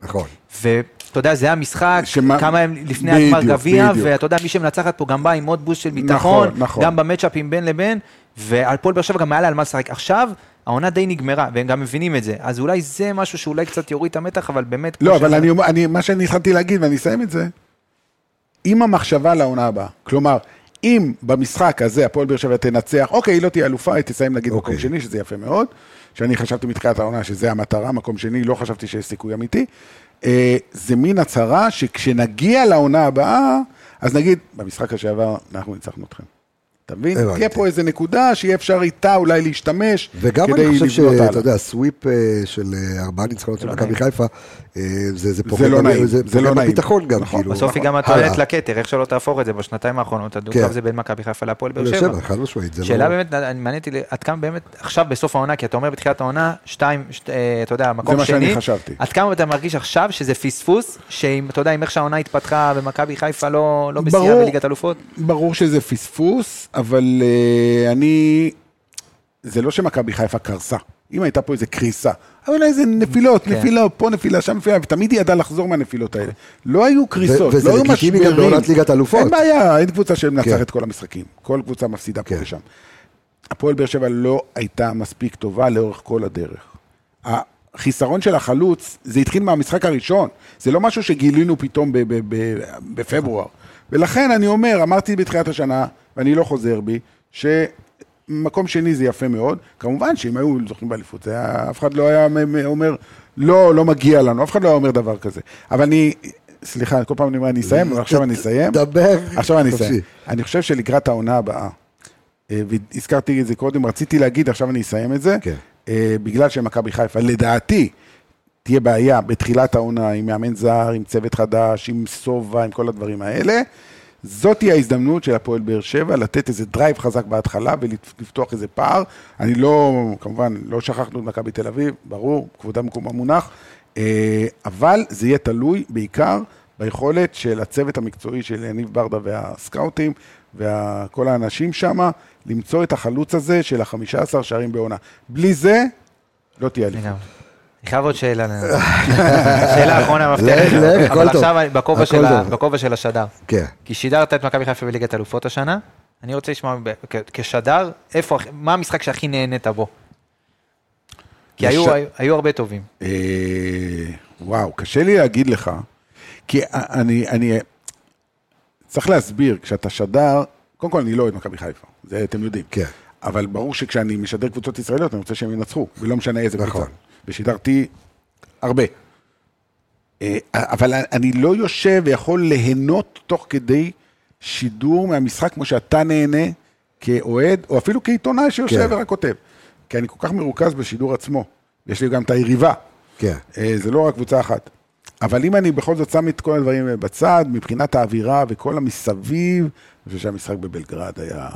S1: נכון.
S3: ואתה יודע, זה היה משחק,
S2: שמה-
S3: כמה ימים לפני
S2: בדיוק,
S3: הגמר גביע. ואתה יודע, מי שמנצחת פה גם בא עם עוד בוסט של ביטחון,
S2: נכון, נכון.
S3: גם במצ'אפים בין לבין, ועל פועל באר שבע גם היה לה על מה לשחק. עכשיו, העונה די נגמרה, והם גם מבינים את זה, אז אולי זה משהו שאולי קצת יוריד את המתח, אבל באמת...
S2: לא, אבל
S3: שזה-
S2: אני, אני, מה שאני התחלתי להגיד, ואני אסיים את זה, עם המחשבה לעונה הבאה. כלומר, אם במשחק הזה הפועל באר שבע תנצח, אוקיי, היא לא תהיה אלופה, היא תסיים נגיד
S1: אוקיי.
S2: מקום שני, שזה יפה מאוד, שאני חשבתי מתחילת העונה שזה המטרה, מקום שני, לא חשבתי שיש סיכוי אמיתי. אה, זה מין הצהרה שכשנגיע לעונה הבאה, אז נגיד, במשחק שעבר אנחנו ניצחנו אתכם. אתה מבין? תהיה פה איזה נקודה שיהיה אפשר איתה אולי להשתמש,
S1: וגם
S2: כדי
S1: אני חושב
S2: לבנות
S1: שאתה
S2: הלאה.
S1: יודע, סוויפ אה, של אה, ארבעה ניצחונות של
S3: לא
S1: מכבי. חיפה, זה זה פוגע
S2: לא נעים,
S1: זה
S2: זה לא נעים.
S1: בביטחון גם,
S2: נכון,
S1: כאילו.
S3: בסוף היא גם. הטוענת לכתר, איך שלא תהפוך את זה בשנתיים האחרונות, הדו-קרב
S1: כן.
S3: זה בין מכבי חיפה להפועל באר
S1: באר
S3: שבע.
S1: חד משמעית, זה
S3: שאלה
S1: לא...
S3: באמת, אני מעניין אותי עד כמה באמת, עכשיו בסוף העונה, כי אתה אומר בתחילת העונה, שתיים, שת- אה, אתה יודע, מקום
S2: מה
S3: שני,
S2: שאני חשבתי.
S3: עד כמה אתה מרגיש עכשיו שזה פספוס, שאם, אתה יודע, אם איך שהעונה התפתחה ומכבי חיפה לא לא בשיאה
S2: ברור.
S3: בליגת אלופות,
S2: ברור שזה פספוס, אבל uh, אני... זה לא שמכבי חיפה קרסה. אם הייתה פה איזה קריסה, אבל איזה נפילות,
S3: כן.
S2: נפילה פה נפילה, שם נפילה, ותמיד היא ידעה לחזור מהנפילות האלה. לא היו קריסות,
S1: וזה
S2: לא היו
S1: לגיטימי גם
S2: משברים.
S1: בעונת ליגת אלופות.
S2: אין בעיה, אין קבוצה שמנצחת
S1: כן.
S2: את כל המשחקים. כל קבוצה מפסידה פה
S1: כן.
S2: ושם. הפועל באר שבע לא הייתה מספיק טובה לאורך כל הדרך. החיסרון של החלוץ, זה התחיל מהמשחק הראשון. זה לא משהו שגילינו פתאום ב- ב- ב- בפברואר. ולכן אני אומר, אמרתי בתחילת השנה, ואני לא חוזר בי, שמקום שני זה יפה מאוד. כמובן שאם היו זוכים באליפות, אף אחד לא היה אומר, לא, לא מגיע לנו, אף אחד לא היה אומר דבר כזה. אבל אני, סליחה, כל פעם אני אומר, אני אסיים, אבל עכשיו אני אסיים.
S1: דבר.
S2: עכשיו אני. אסיים. אני חושב שלקראת העונה הבאה, אה, והזכרתי את זה קודם, רציתי להגיד, עכשיו אני אסיים את זה,
S1: כן.
S2: אה, בגלל שמכבי חיפה, לדעתי, תהיה בעיה בתחילת העונה עם מאמן זר, עם צוות חדש, עם סובה, עם כל הדברים האלה. זאת תהיה ההזדמנות של הפועל באר שבע לתת איזה drive חזק בהתחלה ולפתוח איזה פער. אני לא, כמובן, לא שכחנו את מכבי תל אביב, ברור, כבודה במקום המונח, אה, אבל זה יהיה תלוי בעיקר ביכולת של הצוות המקצועי של יניב ברדה והסקאוטים וכל האנשים שם, למצוא את החלוץ הזה של החמישה עשר שערים בעונה. בלי זה, לא תהיה אליפות.
S3: אני חייב עוד שאלה, שאלה אחרונה מפתח,
S1: לך,
S3: אבל. עכשיו בכובע של השדר.
S1: כן.
S3: כי שידרת את מכבי חיפה בליגת אלופות השנה, אני רוצה לשמוע כשדר, איפה, מה המשחק שהכי נהנית בו? כי היו, הרבה טובים.
S2: אה, וואו, קשה לי להגיד לך, כי אני, אני צריך להסביר, כשאתה שדר, קודם כל אני לא אוהד מכבי חיפה, זה אתם יודעים.
S1: כן.
S2: אבל ברור שכשאני משדר קבוצות ישראליות, אני רוצה שהם ינצחו, ולא משנה איזה
S1: נכון.
S2: קבוצה. ושידרתי הרבה. אה, אבל אני לא יושב ויכול ליהנות תוך כדי שידור מהמשחק כמו שאתה נהנה כאוהד, או אפילו כעיתונאי שיושב
S1: כן.
S2: ורק כותב. כי אני כל כך מרוכז בשידור עצמו. יש לי גם את היריבה.
S1: כן.
S2: אה, זה לא רק קבוצה אחת. אבל אם אני בכל זאת שם את כל הדברים בצד, מבחינת האווירה וכל המסביב, אני חושב שהמשחק בבלגרד היה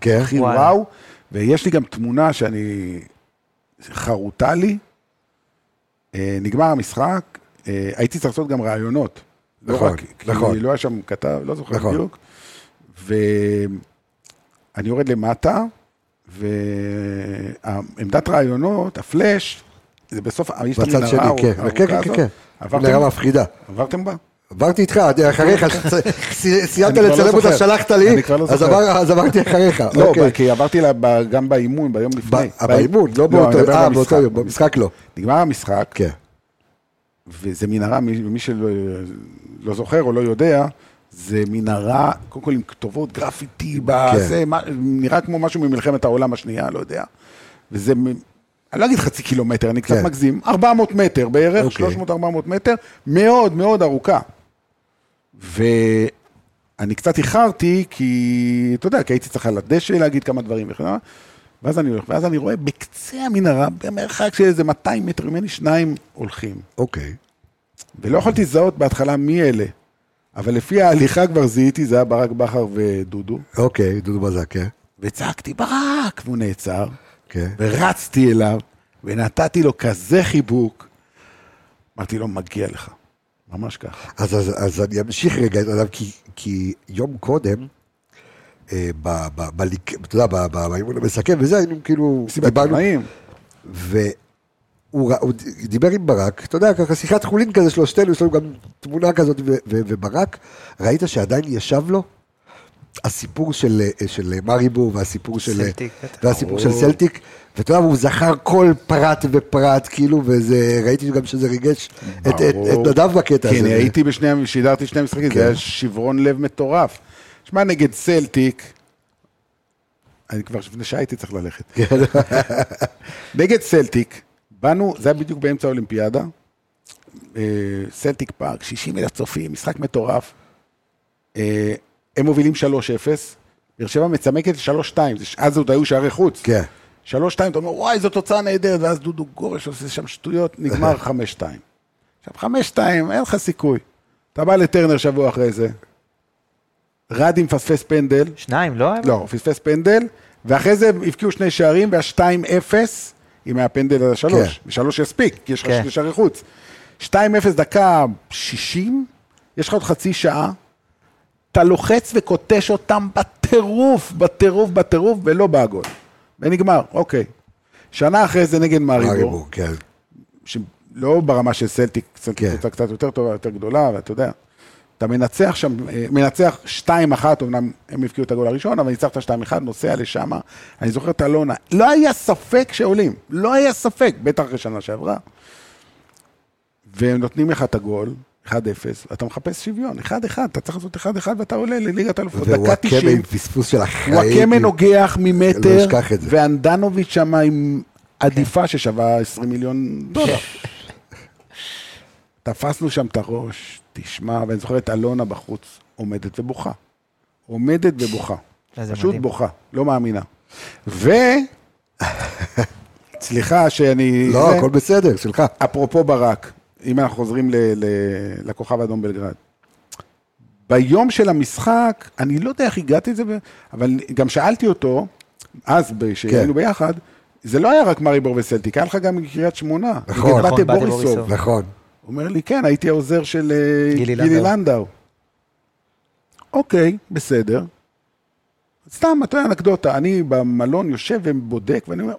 S1: כן?
S2: הכי
S3: וואלה.
S2: וואו, ויש לי גם תמונה שאני, חרוטה לי. אה, נגמר המשחק, אה, הייתי צריך לעשות גם ראיונות. לא
S1: נכון,
S2: רק- כי
S1: נכון.
S2: לא היה שם כתב, לא זוכר
S1: נכון.
S2: בדיוק. ואני יורד למטה, ועמדת ראיונות, הפלאש, זה בסוף, יש את
S1: בצד
S2: המנהרה
S1: שני,
S2: הארוכה
S1: כן. כן, כן,
S2: הזאת.
S1: כן.
S2: עברתם?
S1: נראה מפחידה.
S2: עברתם בה?
S1: עברתי איתך, אחריך, סיימת
S2: לא
S1: לצלם אותה. שלחת לי,
S2: לא
S1: אז עברתי אחריך.
S2: לא,
S1: אוקיי.
S2: כי עברתי גם באימון, ביום לפני.
S1: באימון, לא אה. באותו יום, במשחק לא.
S2: נגמר המשחק,
S1: כן.
S2: וזה מנהרה, מי, מי שלא לא זוכר או לא יודע, זה מנהרה, קודם כל עם כתובות גרפיטי, בזה, מה, נראה כמו משהו ממלחמת העולם השנייה, לא יודע. וזה, אני לא אגיד חצי קילומטר, אני קצת
S1: כן.
S2: מגזים, 400 מטר בערך,
S1: אוקיי.
S2: 300-400 מטר, מאוד מאוד ארוכה. ואני קצת איחרתי, כי, אתה יודע, כי הייתי צריך על הדשא להגיד כמה דברים וכן הלאה. ואז אני הולך, ואז אני רואה בקצה המנהרה, במרחק של איזה 200 מטר ממני, שניים הולכים.
S1: אוקיי.
S2: ולא יכולתי לזהות בהתחלה מי אלה. אבל לפי ההליכה כבר זיהיתי, זה היה ברק בכר ודודו.
S1: אוקיי, דודו בזק, כן.
S2: וצעקתי, ברק! והוא נעצר,
S1: כן.
S2: ורצתי אליו, ונתתי לו כזה חיבוק. אמרתי לו, מגיע לך. ממש ככה.
S1: אז, אז, אז אני אמשיך רגע, כי, כי יום קודם, באימון המסכם וזה, היינו כאילו,
S2: מסיבת עיתונאים.
S1: והוא דיבר עם ברק, אתה יודע, ככה שיחת חולין כזה שלושתנו, יש לנו גם תמונה כזאת, ו, ו, וברק, ראית שעדיין ישב לו הסיפור של, אה, של מריבור והסיפור של,
S3: סלטיק, בטח.
S1: והסיפור של. סלטיק, ואתה יודע, הוא זכר כל פרט ופרט, כאילו, וזה, ראיתי גם שזה ריגש את, את. את נדב בקטע
S2: כי
S1: הזה.
S2: אני הייתי בשני, שידרתי שני משחקים,
S1: כן.
S2: זה היה שברון לב מטורף. שמע, נגד סלטיק, אני כבר לפני שעה הייתי צריך ללכת. נגד סלטיק, באנו, זה היה בדיוק באמצע האולימפיאדה, אה, סלטיק פארק, 60 אלף צופים, משחק מטורף. אה, הם מובילים 3-0, באר שבע מצמקת 3-2, זה ש- אז עוד היו שערי חוץ.
S1: כן.
S2: 3-2, אתה אומר, וואי, זו תוצאה נהדרת, ואז דודו גורש עושה שם שטויות, נגמר 5-2. עכשיו, 5-2, אין לך סיכוי. אתה בא לטרנר שבוע אחרי זה, רדי מפספס פנדל,
S3: שניים, לא?
S2: לא, הוא פספס פנדל, ואחרי זה הבקיעו שני שערים, וה-2-0, אם היה פנדל על השלוש, ושלוש יספיק, כי יש לך
S3: כן.
S2: שני שערי חוץ. 2-0 דקה 60, יש לך עוד חצי שעה, אתה לוחץ וקוטש אותם בטירוף, בטירוף, בטירוף, ולא בא הגול. ונגמר, אוקיי. שנה אחרי זה נגד מאריבור,
S1: מריבור, כן.
S2: שלא ברמה של סלטיק, סלטיק
S1: כן.
S2: קבוצה קצת יותר טובה, יותר גדולה, ואתה יודע, אתה מנצח שם, אה, מנצח 2-1, אמנם הם הבקיעו את הגול הראשון, אבל ניצחת 2-1, נוסע לשם, אני זוכר את אלונה, לא היה ספק שעולים, לא היה ספק, בטח אחרי שנה שעברה, והם נותנים לך את הגול, 1-0, ואתה מחפש שוויון, 1-1, אתה צריך לעשות 1-1 ואתה עולה לליגת האלופות, דקה
S1: ווואקמה
S2: 90.
S1: עם פספוס של החיים.
S2: וואקמה נוגח ממטר,
S1: לא.
S2: ואנדנוביץ' שם עם עדיפה ששווה 20 מיליון דולר. תפסנו שם את הראש, תשמע, ואני זוכר את אלונה בחוץ, עומדת ובוכה. עומדת ובוכה.
S3: איזה
S2: פשוט
S3: מדהים.
S2: בוכה, לא מאמינה. ו... סליחה שאני...
S1: לא,
S2: זה-
S1: הכל בסדר, שלך.
S2: אפרופו ברק, אם אנחנו חוזרים ל- ל- לכוכב האדום בלגרד. ביום של המשחק, אני לא יודע איך הגעתי לזה, אבל גם שאלתי אותו, אז, כשהיינו
S1: כן.
S2: ביחד, זה לא היה רק מריבור וסלטיק, היה לך גם מקריית שמונה.
S1: נכון,
S3: נכון,
S2: בוריסוב.
S3: בוריסוב.
S1: נכון.
S2: הוא אומר לי, כן, הייתי העוזר של אה,
S3: גילי
S2: גילי
S3: לנדאו.
S2: אוקיי, בסדר. סתם, אתה יודע, אנקדוטה, אני במלון יושב ובודק, ואני אומר,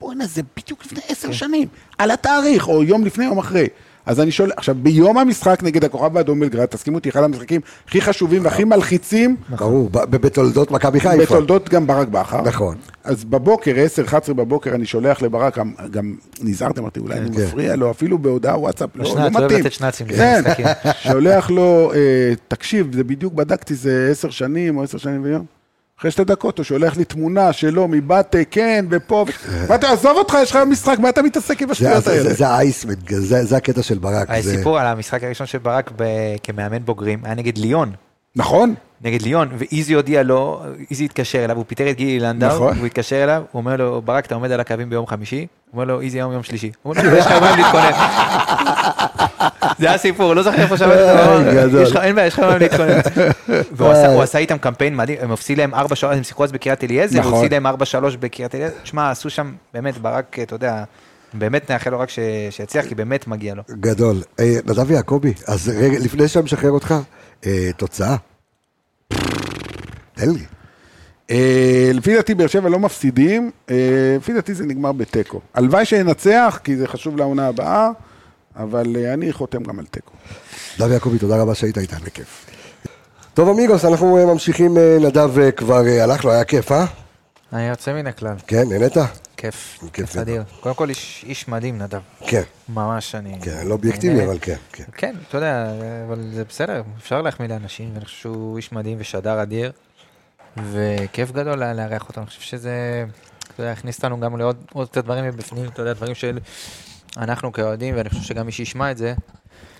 S2: בואנה, זה בדיוק לפני עשר
S3: כן.
S2: שנים, על התאריך, או יום לפני, יום אחרי. אז אני שואל, עכשיו, ביום המשחק נגד הכוכב האדום בלגרד, תסכימו אותי, אחד המשחקים הכי חשובים והכי מלחיצים
S1: ברור, ב- ב- בתולדות מכבי חיפה.
S2: בתולדות גם ברק בכר.
S1: נכון.
S2: אז בבוקר, 10-11 בבוקר, אני שולח לברק, גם, נזהרתי, אמרתי, אולי אני
S1: כן.
S2: מפריע לו, אפילו בהודעה וואטסאפ, לא, לא
S3: אוהב
S2: מתאים.
S3: לתת שנצים
S2: כן. שולח לו, אה, תקשיב, זה בדיוק בדקתי, זה עשר שנים או עשר שנים ויום. אחרי שתי דקות הוא שולח לי תמונה שלו מבתה, כן, ופה, ו- ואתה, עזוב אותך, יש לך משחק, מה אתה מתעסק עם השטויות האלה?
S1: זה- האייסמן, זה זה הקטע של ברק.
S3: היה
S1: זה-
S3: סיפור על המשחק הראשון של ברק כמאמן בוגרים, היה נגד ליון.
S2: נכון?
S3: נגד ליון, ואיזי הודיע לו, איזי התקשר אליו, הוא פיטר את גילי לנדאו,
S2: נכון.
S3: הוא התקשר אליו, הוא אומר לו, ברק, אתה עומד על הקווים ביום חמישי? הוא אומר לו, איזי היום יום שלישי. הוא אומר לו, יש לך יומיים להתכונן. זה היה סיפור, לא זוכר איפה שמעתי את אין בעיה, יש לך יומיים להתכונן. והוא עשה- איתם קמפיין מדהים, הם הפסיד להם 4-3, הם שיחקו אז בקריית אליעזר, הוא
S2: נכון.
S3: הפסיד להם 4-3 בקריית אליעזר. תשמע, עשו שם, באמת, ברק, אתה יודע, באמת נאחל לו רק ש- שיצליח, כי באמת מגיע לו.
S1: גדול. אה, נדב יעקבי, אז רגע, לפני שאני משחרר אותך, תוצאה. תן לי.
S2: אה, לפי דעתי באר שבע לא מפסידים, אה, לפי דעתי זה נגמר בתיקו. הלוואי שננצח, כי זה חשוב לעונה הבאה, אבל אה, אני חותם גם על תיקו.
S1: נדב יעקבי, תודה רבה שהיית איתנו, בכיף. טוב, אמיגוס, אנחנו אה, ממשיכים, אה, נדב אה, כבר אה, הלך לו, היה כיף, אה?
S3: היה יוצא מן הכלל.
S1: כן, נהנית?
S3: כיף,
S1: כיף.
S3: אדיר. קודם כל איש מדהים, נדב.
S1: כן,
S3: ממש אני...
S1: כן, לא אובייקטיבי. אבל כן, כן.
S3: כן, אתה יודע, אבל זה בסדר, אפשר להחמיא לאנשים, ואני חושב שהוא איש מדהים ושדר אדיר, וכיף גדול לארח אותו, אני חושב שזה, אתה יודע, הכניס אותנו גם לעוד עוד קצת דברים מבפנים, אתה יודע, דברים של אנחנו כאוהדים, ואני חושב שגם מי שישמע את זה,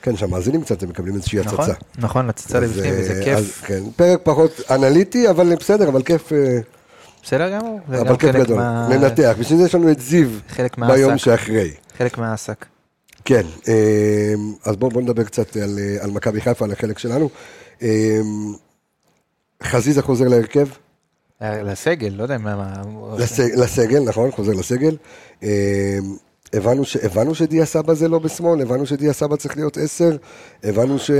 S1: כן, שהמאזינים קצת, הם מקבלים איזושהי
S3: נכון,
S1: הצצה.
S3: נכון, הצצה
S1: אז,
S3: לבפנים,
S1: אה,
S3: וזה
S1: אז,
S3: כיף,
S1: כן, פרק פחות אנליטי, אבל בסדר, אבל כיף, אה,
S3: בסדר גמור,
S1: אבל כיף גדול.
S3: מה-
S1: ננתח, בשביל זה יש לנו את זיו ביום שאחרי.
S3: חלק מהעסק.
S1: כן, אה, אז בואו בוא נדבר קצת על, אה, על מכבי חיפה, על החלק שלנו. אה, חזיזה חוזר להרכב,
S3: לסגל, לא יודע מה... מה-
S1: לסג, לסגל, נכון, חוזר לסגל. הבנו, ש, הבנו שדיה סבא זה לא בשמאל, הבנו שדיה סבא צריך להיות עשר, הבנו ש...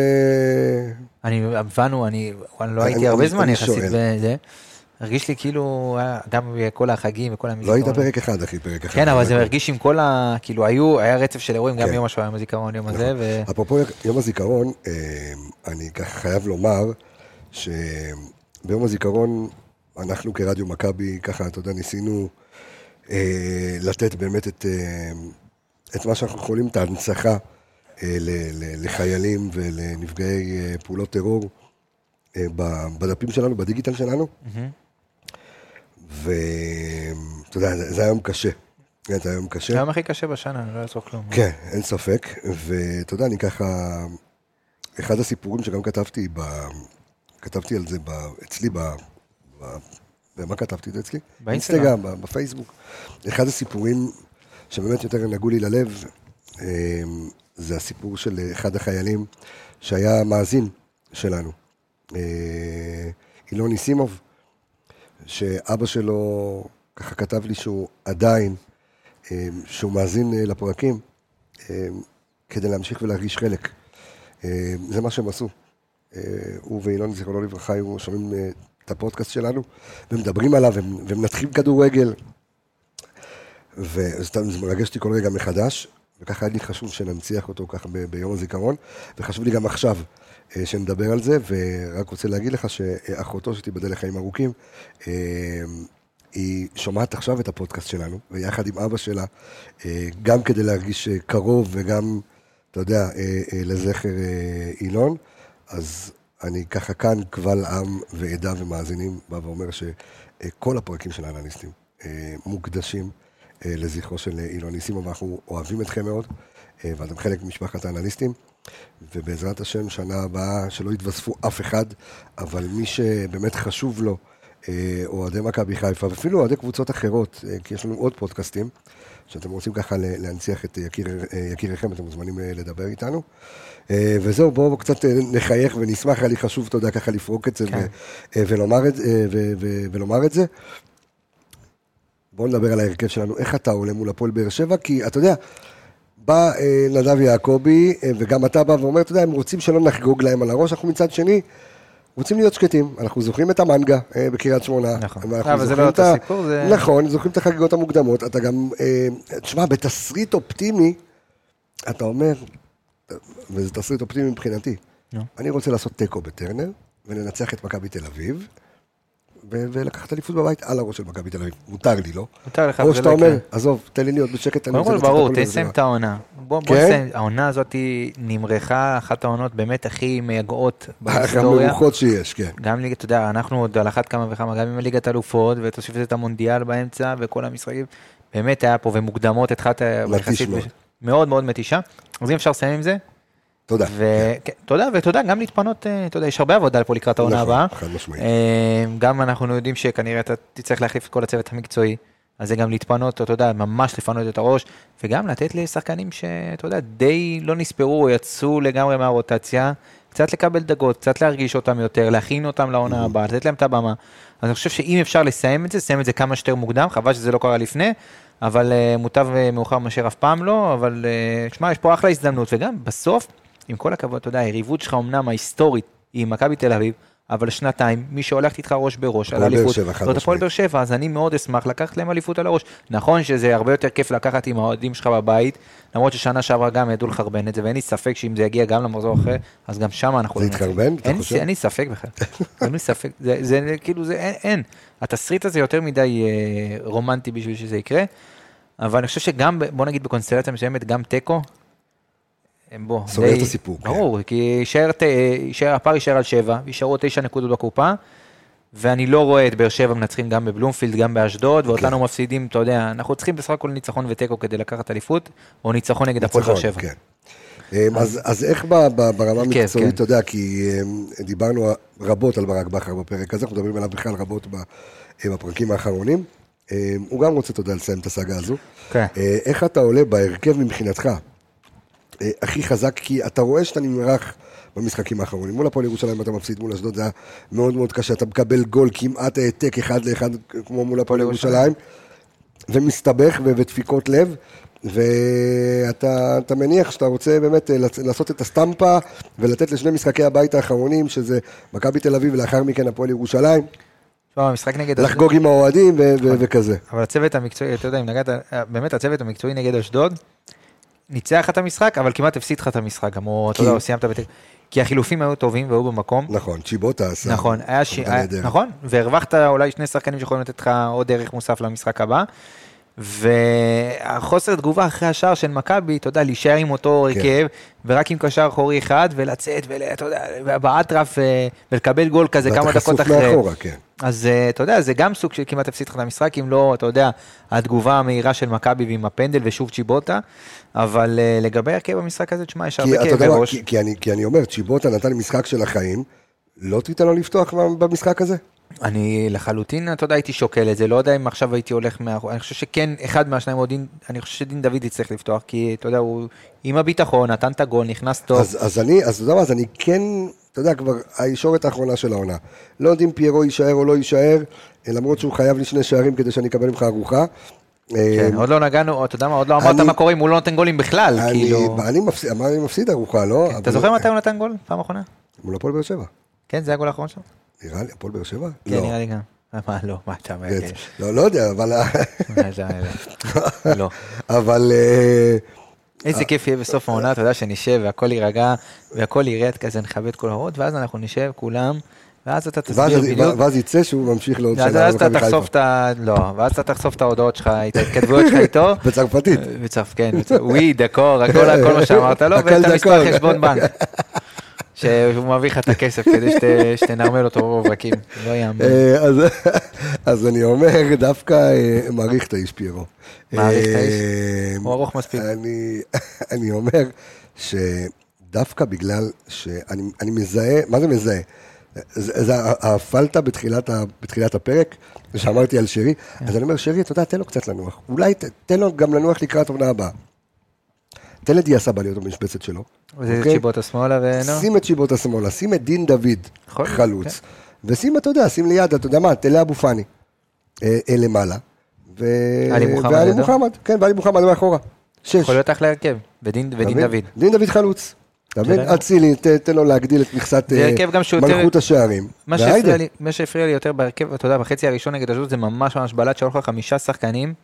S3: אני, הבנו, אני, אני לא
S1: אני-
S3: הייתי הרבה
S1: אני-
S3: זמן
S1: אני
S3: יחסית. בזה. הרגיש לי כאילו, אה, גם כל החגים וכל
S1: לא
S3: המזיכרון.
S1: היית פרק אחד, אחי, פרק אחד.
S3: כן, אבל זה הרגיש עם כל ה... כאילו, היו, היה רצף של אירועים, גם
S1: כן.
S3: יום השואה, יום הזיכרון, יום הזה, ו...
S1: אפרופו יום הזיכרון, אה, אני ככה חייב לומר שביום הזיכרון אנחנו כרדיו מכבי, ככה, אתה יודע, ניסינו אה, לתת באמת את, אה, את מה שאנחנו יכולים, את ההנצחה אה, לחיילים ולנפגעי אה, פעולות טרור אה, בדפים שלנו, בדיגיטל שלנו,
S3: מהמם.
S1: ואתה יודע, זה, זה היה יום קשה. כן, זה היה יום קשה.
S3: היום הכי קשה בשנה, אני לא אעזור כלום.
S1: כן, אין ספק, ואתה יודע, אני ככה, אחד הסיפורים שגם כתבתי, ב... כתבתי על זה ב... אצלי, ב... ב... במה כתבתי את זה אצלי?
S3: באינסטגרם.
S1: בפייסבוק. אחד הסיפורים שבאמת יותר נגעו לי ללב, אה, זה הסיפור של אחד החיילים שהיה מאזין שלנו, אה, אילון ניסימוב, שאבא שלו ככה כתב לי שהוא עדיין, אה, שהוא מאזין אה, לפרקים, אה, כדי להמשיך ולהרגיש חלק. זה מה שהם עשו. הוא ואילון, זיכרונו לברכה, היו שומעים את הפודקאסט שלנו, ומדברים עליו, ומנתחים כדורגל. וסתם זה מרגש אותי כל רגע מחדש, וככה היה לי חשוב שננציח אותו ככה ביום הזיכרון, וחשוב לי גם עכשיו שנדבר על זה, ורק רוצה להגיד לך שאחותו שתיבדל לחיים ארוכים, אה, היא שומעת עכשיו את הפודקאסט שלנו, ויחד עם אבא שלה, אה, גם כדי להרגיש אה, קרוב וגם, אתה יודע, אה, אה, לזכר אה, אילון, אז אני ככה כאן, קבל עם ועדה ומאזינים, בא ואומר שכל הפרקים של האנליסטים אה, מוקדשים אה, לזכרו של אה, אילון ניסימו, ואנחנו אוהבים אתכם מאוד, אה, ואתם חלק ממשפחת האנליסטים, ובעזרת השם, שנה הבאה, שלא יתווספו אף אחד, אבל מי שבאמת חשוב לו, אה, אוהדי מכבי חיפה, ואפילו אוהדי קבוצות אחרות, אה, כי יש לנו עוד פודקאסטים, שאתם רוצים ככה להנציח את יקיר, אה, יקיריכם, אתם מוזמנים לדבר איתנו. וזהו, בואו קצת נחייך ונשמח, היה לי חשוב, אתה יודע, ככה לפרוק את זה
S3: כן.
S1: ו- ולומר את, ו- ו- ולומר את זה. בואו נדבר על ההרכב שלנו, איך אתה עולה מול הפועל באר שבע, כי אתה יודע, בא אה, נדב יעקבי, אה, וגם אתה בא ואומר, אתה יודע, הם רוצים שלא נחגוג להם על הראש, אנחנו מצד שני רוצים להיות שקטים, אנחנו זוכרים את המנגה אה, בקריית שמונה.
S3: נכון. אבל זה לא אותו סיפור, זה-
S1: נכון, זוכרים את החגיגות המוקדמות, אתה גם, אה, תשמע, בתסריט אופטימי, אתה אומר, וזה תסריט אופטימי מבחינתי. אני רוצה לעשות תיקו בטרנר, ולנצח את מכבי תל אביב, ולקחת אליפות בבית על הראש של מכבי תל אביב, מותר לי, לא?
S3: מותר לך,
S1: או שאתה
S3: לא
S1: אומר. עזוב, תן לי להיות בשקט, אני
S3: קודם
S1: רוצה
S3: כל
S1: לצאת
S3: ברור, תסיים
S1: שבע."
S3: את העונה. בוא בוא
S1: כן?
S3: נסיים, העונה הזאת נמרחה, אחת העונות באמת הכי מייגעות בהיסטוריה.
S1: המרוחות שיש, כן.
S3: גם ליגת, אתה יודע, אנחנו עוד על אחת כמה וכמה, גם עם ליגת אלופות, ותוסיף את המונדיאל באמצע, וכל המשחקים, באמת היה פה, ומוקדמות התחלת
S1: מתיש מאוד.
S3: מאוד מאוד מתישה. אז אם אפשר לסיים עם זה,
S1: תודה.
S3: וכן, תודה, ותודה, גם להתפנות, אה, אתה יודע, יש הרבה עבודה פה לקראת העונה
S1: נכון,
S3: הבאה.
S1: חד משמעית.
S3: אה, גם אנחנו יודעים שכנראה אתה תצטרך להחליף את כל הצוות המקצועי, אז זה גם להתפנות, אתה יודע, ממש לפנות את הראש, וגם לתת לשחקנים שאתה יודע, די לא נספרו, יצאו לגמרי מהרוטציה, קצת לקבל דקות, קצת להרגיש אותם יותר, להכין אותם לעונה הבאה, לתת להם את הבמה. אז אני חושב שאם אפשר לסיים את זה, לסיים את זה כמה שיותר מוקדם, חבל שזה לא קרה לפני, אבל אה, מוטב אה, מאוחר מאשר אף פעם לא, אבל אה, שמע, יש פה אחלה הזדמנות, וגם בסוף, עם כל הכבוד, אתה יודע, היריבות שלך אמנם ההיסטורית היא עם מכבי תל אביב, אבל שנתיים, מי שהולכת איתך ראש בראש על אליפות, זאת הפועל. באר שבע, אז אני מאוד אשמח לקחת להם אליפות על הראש. נכון שזה הרבה יותר כיף לקחת עם האוהדים שלך בבית, למרות ששנה שעברה גם ידעו לחרבן את זה, ואין לי ספק שאם זה יגיע גם למחזור אחר, אז גם שם אנחנו...
S1: זה
S3: לא.
S1: יתחרבן, אתה חושב?
S3: אין לי ספק בכלל, אין לי ספק, זה, כאילו, זה אין. התסריט הזה יותר מדי אה, רומנטי בשביל שזה יקרה, אבל אני חושב שגם, בוא נגיד בקונסטלציה מסוימת, גם תיקו, בוא,
S1: סוגר את הסיפור, כן.
S3: ברור, כי יישאר, יישאר, הפער יישאר על שבע, יישארו תשע נקודות בקופה, ואני לא רואה את באר שבע מנצחים גם בבלומפילד, גם באשדוד, ואותנו
S1: כן.
S3: מפסידים, אתה יודע, אנחנו צריכים בסך הכל ניצחון ותיקו כדי לקחת אליפות, או ניצחון נגד הפועל באר שבע.
S1: כן. אמ, אז, אז איך ברמה
S3: כן,
S1: המקצועית,
S3: כן.
S1: אתה יודע, כי אמ, דיברנו רבות על ברק בכר בפרק הזה, אנחנו מדברים עליו בכלל רבות אה, בפרקים האחרונים. אמ, הוא גם רוצה, אתה יודע, לסיים את הסאגה הזו.
S3: כן.
S1: אה, איך אתה עולה בהרכב מבחינתך הכי חזק, כי אתה רואה שאתה נמרח במשחקים האחרונים. מול הפועל ירושלים אתה מפסיד, מול אשדוד זה היה מאוד מאוד קשה, אתה מקבל גול כמעט העתק אחד לאחד כמו מול הפועל ירושלים, ומסתבך ודפיקות לב. ואתה אתה מניח שאתה רוצה באמת אה, לעשות את הסטמפה ולתת לשני משחקי הבית האחרונים, שזה מכבי תל אביב ולאחר מכן הפועל ירושלים,
S3: תשמע, המשחק נגד...
S1: לחגוג עם האוהדים ו- וכזה.
S3: אבל הצוות המקצועי, אתה יודע, אם נגעת, באמת הצוות המקצועי נגד אשדוד, ניצח את המשחק, אבל כמעט הפסיד לך את המשחק, גם הוא, אתה? יודע, סיימת בתיקו. כי החילופים היו טובים והיו במקום.
S1: נכון, צ'יבוטה עשה.
S3: נכון, היה ש... נכון, והרווחת אולי שני שחקנים שיכולים לתת לך עוד ערך מוסף למשחק הבא. והחוסר תגובה אחרי השער של מכבי, אתה יודע, להישאר עם אותו
S1: כן.
S3: הרכב, ורק עם קשר אחורי אחד, ולצאת, ואתה יודע, באטרף, אה, ולקבל גול כזה כמה
S1: ואתה
S3: דקות
S1: חשוף
S3: אחרי.
S1: מאחורה, כן.
S3: אז אה, אתה יודע, זה גם סוג של כמעט הפסיד לך את המשחק, אם לא, אתה יודע, התגובה המהירה של מכבי ועם הפנדל ושוב צ'יבוטה, אבל אה, לגבי הרכב במשחק הזה, תשמע, יש הרבה כאבי ראש.
S1: כי, כי, אני, כי אני אומר, צ'יבוטה נתן משחק של החיים, לא תיתן לו לפתוח במשחק הזה?
S3: אני לחלוטין, אתה יודע, הייתי שוקל את זה, לא יודע אם עכשיו הייתי הולך מאחור, אני חושב שכן, אחד מהשניים, או דין, אני חושב שדין דוד יצטרך לפתוח, כי אתה יודע, הוא עם הביטחון, נתן את הגול, נכנס טוב.
S1: אז, אז אני, אז אתה יודע מה, אז אני כן, אתה יודע, כבר הישורת האחרונה של העונה. לא יודע אם פיירו יישאר או לא יישאר, אה, למרות שהוא חייב לי שני שערים כדי שאני אקבל ממך ארוחה. אה,
S3: כן, עוד לא נגענו, אתה יודע מה, עוד לא אמרת מה קורה אם הוא לא נותן גולים בכלל,
S1: אני,
S3: כאילו.
S1: אני מפסיד, ארוחה, לא?
S3: אתה
S1: אבל-
S3: זוכר מתי הוא נתן גול? פעם אחרונה?
S1: מול הפועל באר שבע.
S3: כן, זה הגול האחרון שלו?
S1: נראה לי, הפועל באר שבע?
S3: כן,
S1: לא.
S3: נראה לי גם. מה, לא, מה אתה אומר?
S1: לא, לא יודע, אבל...
S3: לא.
S1: אבל... אה,
S3: איזה כיף יהיה בסוף העונה, אתה יודע, שנשב והכל יירגע והכל ירד כזה, נכבד כל ההוראות, ואז אנחנו נשב כולם, ואז אתה
S1: ואז,
S3: תסביר בדיוק.
S1: ואז יצא שהוא ממשיך לעוד
S3: ואז
S1: שנה
S3: אז אתה. תחשוף את ה... לא, ואז אתה תחשוף את ההודעות שלך, את ההתכתבויות שלך איתו.
S1: בצרפתית.
S3: בצרפ, כן, וואי, דקור, הכל כל מה שאמרת לו, ואת המספר. חשבון בנק. שהוא מביא לך את הכסף כדי שת- שתנרמל אותו ברווקים, לא יאמן.
S1: אה, אז, אז אני אומר, דווקא אה, מעריך את האיש פיירו.
S3: מעריך את האיש?
S1: אה,
S3: הוא ארוך מספיק.
S1: אני, אני אומר שדווקא בגלל שאני אני מזהה, מה זה מזהה? זה, הפלטה בתחילת, ה- בתחילת הפרק, שאמרתי על שרי,
S3: כן.
S1: אז אני אומר, שרי, אתה יודע, תן לו קצת לנוח. אולי תן לו גם לנוח לקראת עונה הבאה. תן לדיה סבא להיות במשבצת שלו.
S3: וזה
S1: אוקיי?
S3: צ'יבוטה שמאלה ונו.
S1: שים את שיבוטה שמאלה, שים את דין דוד
S3: להיות,
S1: חלוץ, ושים, אתה יודע, שים ליד, אתה יודע מה, תלה אבו פאני אה, אה, למעלה. ו...
S3: עלי מוחמד
S1: ועלי? מוחמד, כן, ועלי מוחמד מאחורה. שש.
S3: יכול להיות אחלה הרכב, ודין? דוד.
S1: דין דוד חלוץ. אתה מבין? אצילי, תן לו להגדיל את מכסת
S3: זה
S1: אה, מלכות השערים.
S3: מה
S1: והיידה.
S3: שהפריע לי, מה שהפריע לי יותר בהרכב, אתה יודע, בחצי הראשון נגד אשדוד זה ממש ממש בלט שהיו לך חמישה שחקנים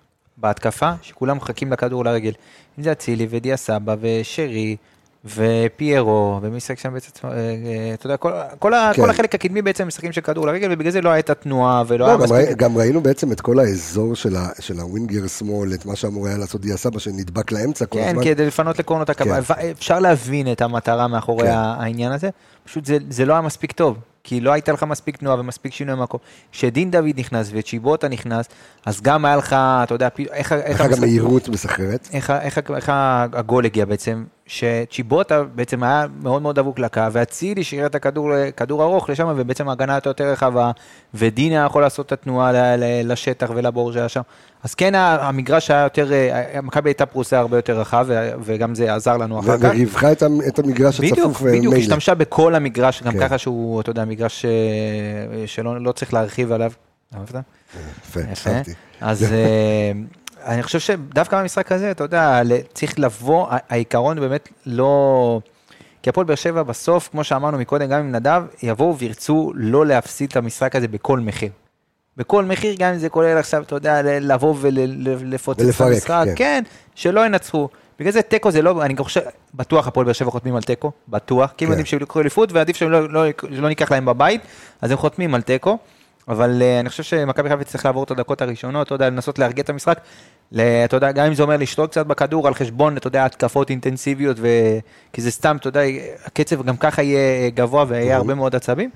S3: בהתקפה, שכולם מחכים לכדור לרגל. אם זה אצילי ודיה סבא ושרי ופיירו, ומי משחק שם בעצם, אה, אה, אתה יודע, כל, כל,
S1: כן.
S3: כל החלק הקדמי בעצם משחקים של כדור לרגל, ובגלל זה לא הייתה תנועה ולא
S1: לא,
S3: היה
S1: גם,
S3: מספיק...
S1: ראי, גם ראינו בעצם את כל האזור של, ה, של הווינגר שמאל, את מה שאמור היה לעשות דיה סבא, שנדבק לאמצע כל
S3: כן,
S1: הזמן.
S3: כדי לפנות לקורנות הקו,
S1: כן.
S3: אפשר להבין את המטרה מאחורי
S1: כן.
S3: העניין הזה, פשוט זה, זה לא היה מספיק טוב, כי לא הייתה לך מספיק תנועה ומספיק שינוי מקום. כשדין דוד נכנס וצ'יבוטה נכנס, אז גם היה לך, אתה יודע, איך, איך,
S1: איך גם מהירות מסחררת.
S3: איך, איך, ה- איך הגול הגיע בעצם, שצ'יבוטה בעצם היה מאוד מאוד דבוק לקו, ואצילי שחרר את הכדור כדור ארוך לשם, ובעצם ההגנה הייתה יותר רחבה, ודין היה יכול לעשות את התנועה ל- ל- לשטח ולבור שהיה שם. אז כן, המגרש היה יותר, אה, מכבי הייתה פרוסה הרבה יותר רחב, ו- וגם זה עזר לנו אחר כך.
S1: וריווחה את, את המגרש
S3: בדיוק,
S1: הצפוף
S3: בדיוק,
S1: ומילא.
S3: השתמשה בכל המגרש, גם
S1: כן.
S3: ככה שהוא, אתה יודע, מגרש אה, שלא לא צריך להרחיב עליו. אהבת?
S1: יפה,
S3: יפה. אז אה, אני חושב שדווקא במשחק הזה, אתה יודע, צריך לבוא, העיקרון באמת לא... כי הפועל באר שבע בסוף, כמו שאמרנו מקודם, גם עם נדב, יבואו וירצו לא להפסיד את המשחק הזה בכל מחיר. בכל מחיר, גם אם זה כולל עכשיו, אתה יודע, לבוא ולפוצץ את
S1: ולפרק,
S3: המשחק,
S1: כן.
S3: כן, שלא ינצחו. בגלל זה תיקו זה לא, אני גם חושב, בטוח הפועל באר שבע חותמים על תיקו, בטוח, כי הם
S1: כן.
S3: יודעים שהם יקחו אליפות, ועדיף שהם לא, לא, לא ניקח להם בבית, אז הם חותמים על תיקו. אבל uh, אני חושב שמכבי חיפה צריך לעבור את הדקות הראשונות, אתה יודע, לנסות להרגיע את המשחק. אתה יודע, גם אם זה אומר לשתות קצת בכדור על חשבון, אתה יודע, התקפות אינטנסיביות, ו... כי זה סתם, אתה יודע, הקצב גם ככה יהיה גבוה ויהיה הרבה מאוד עצבים.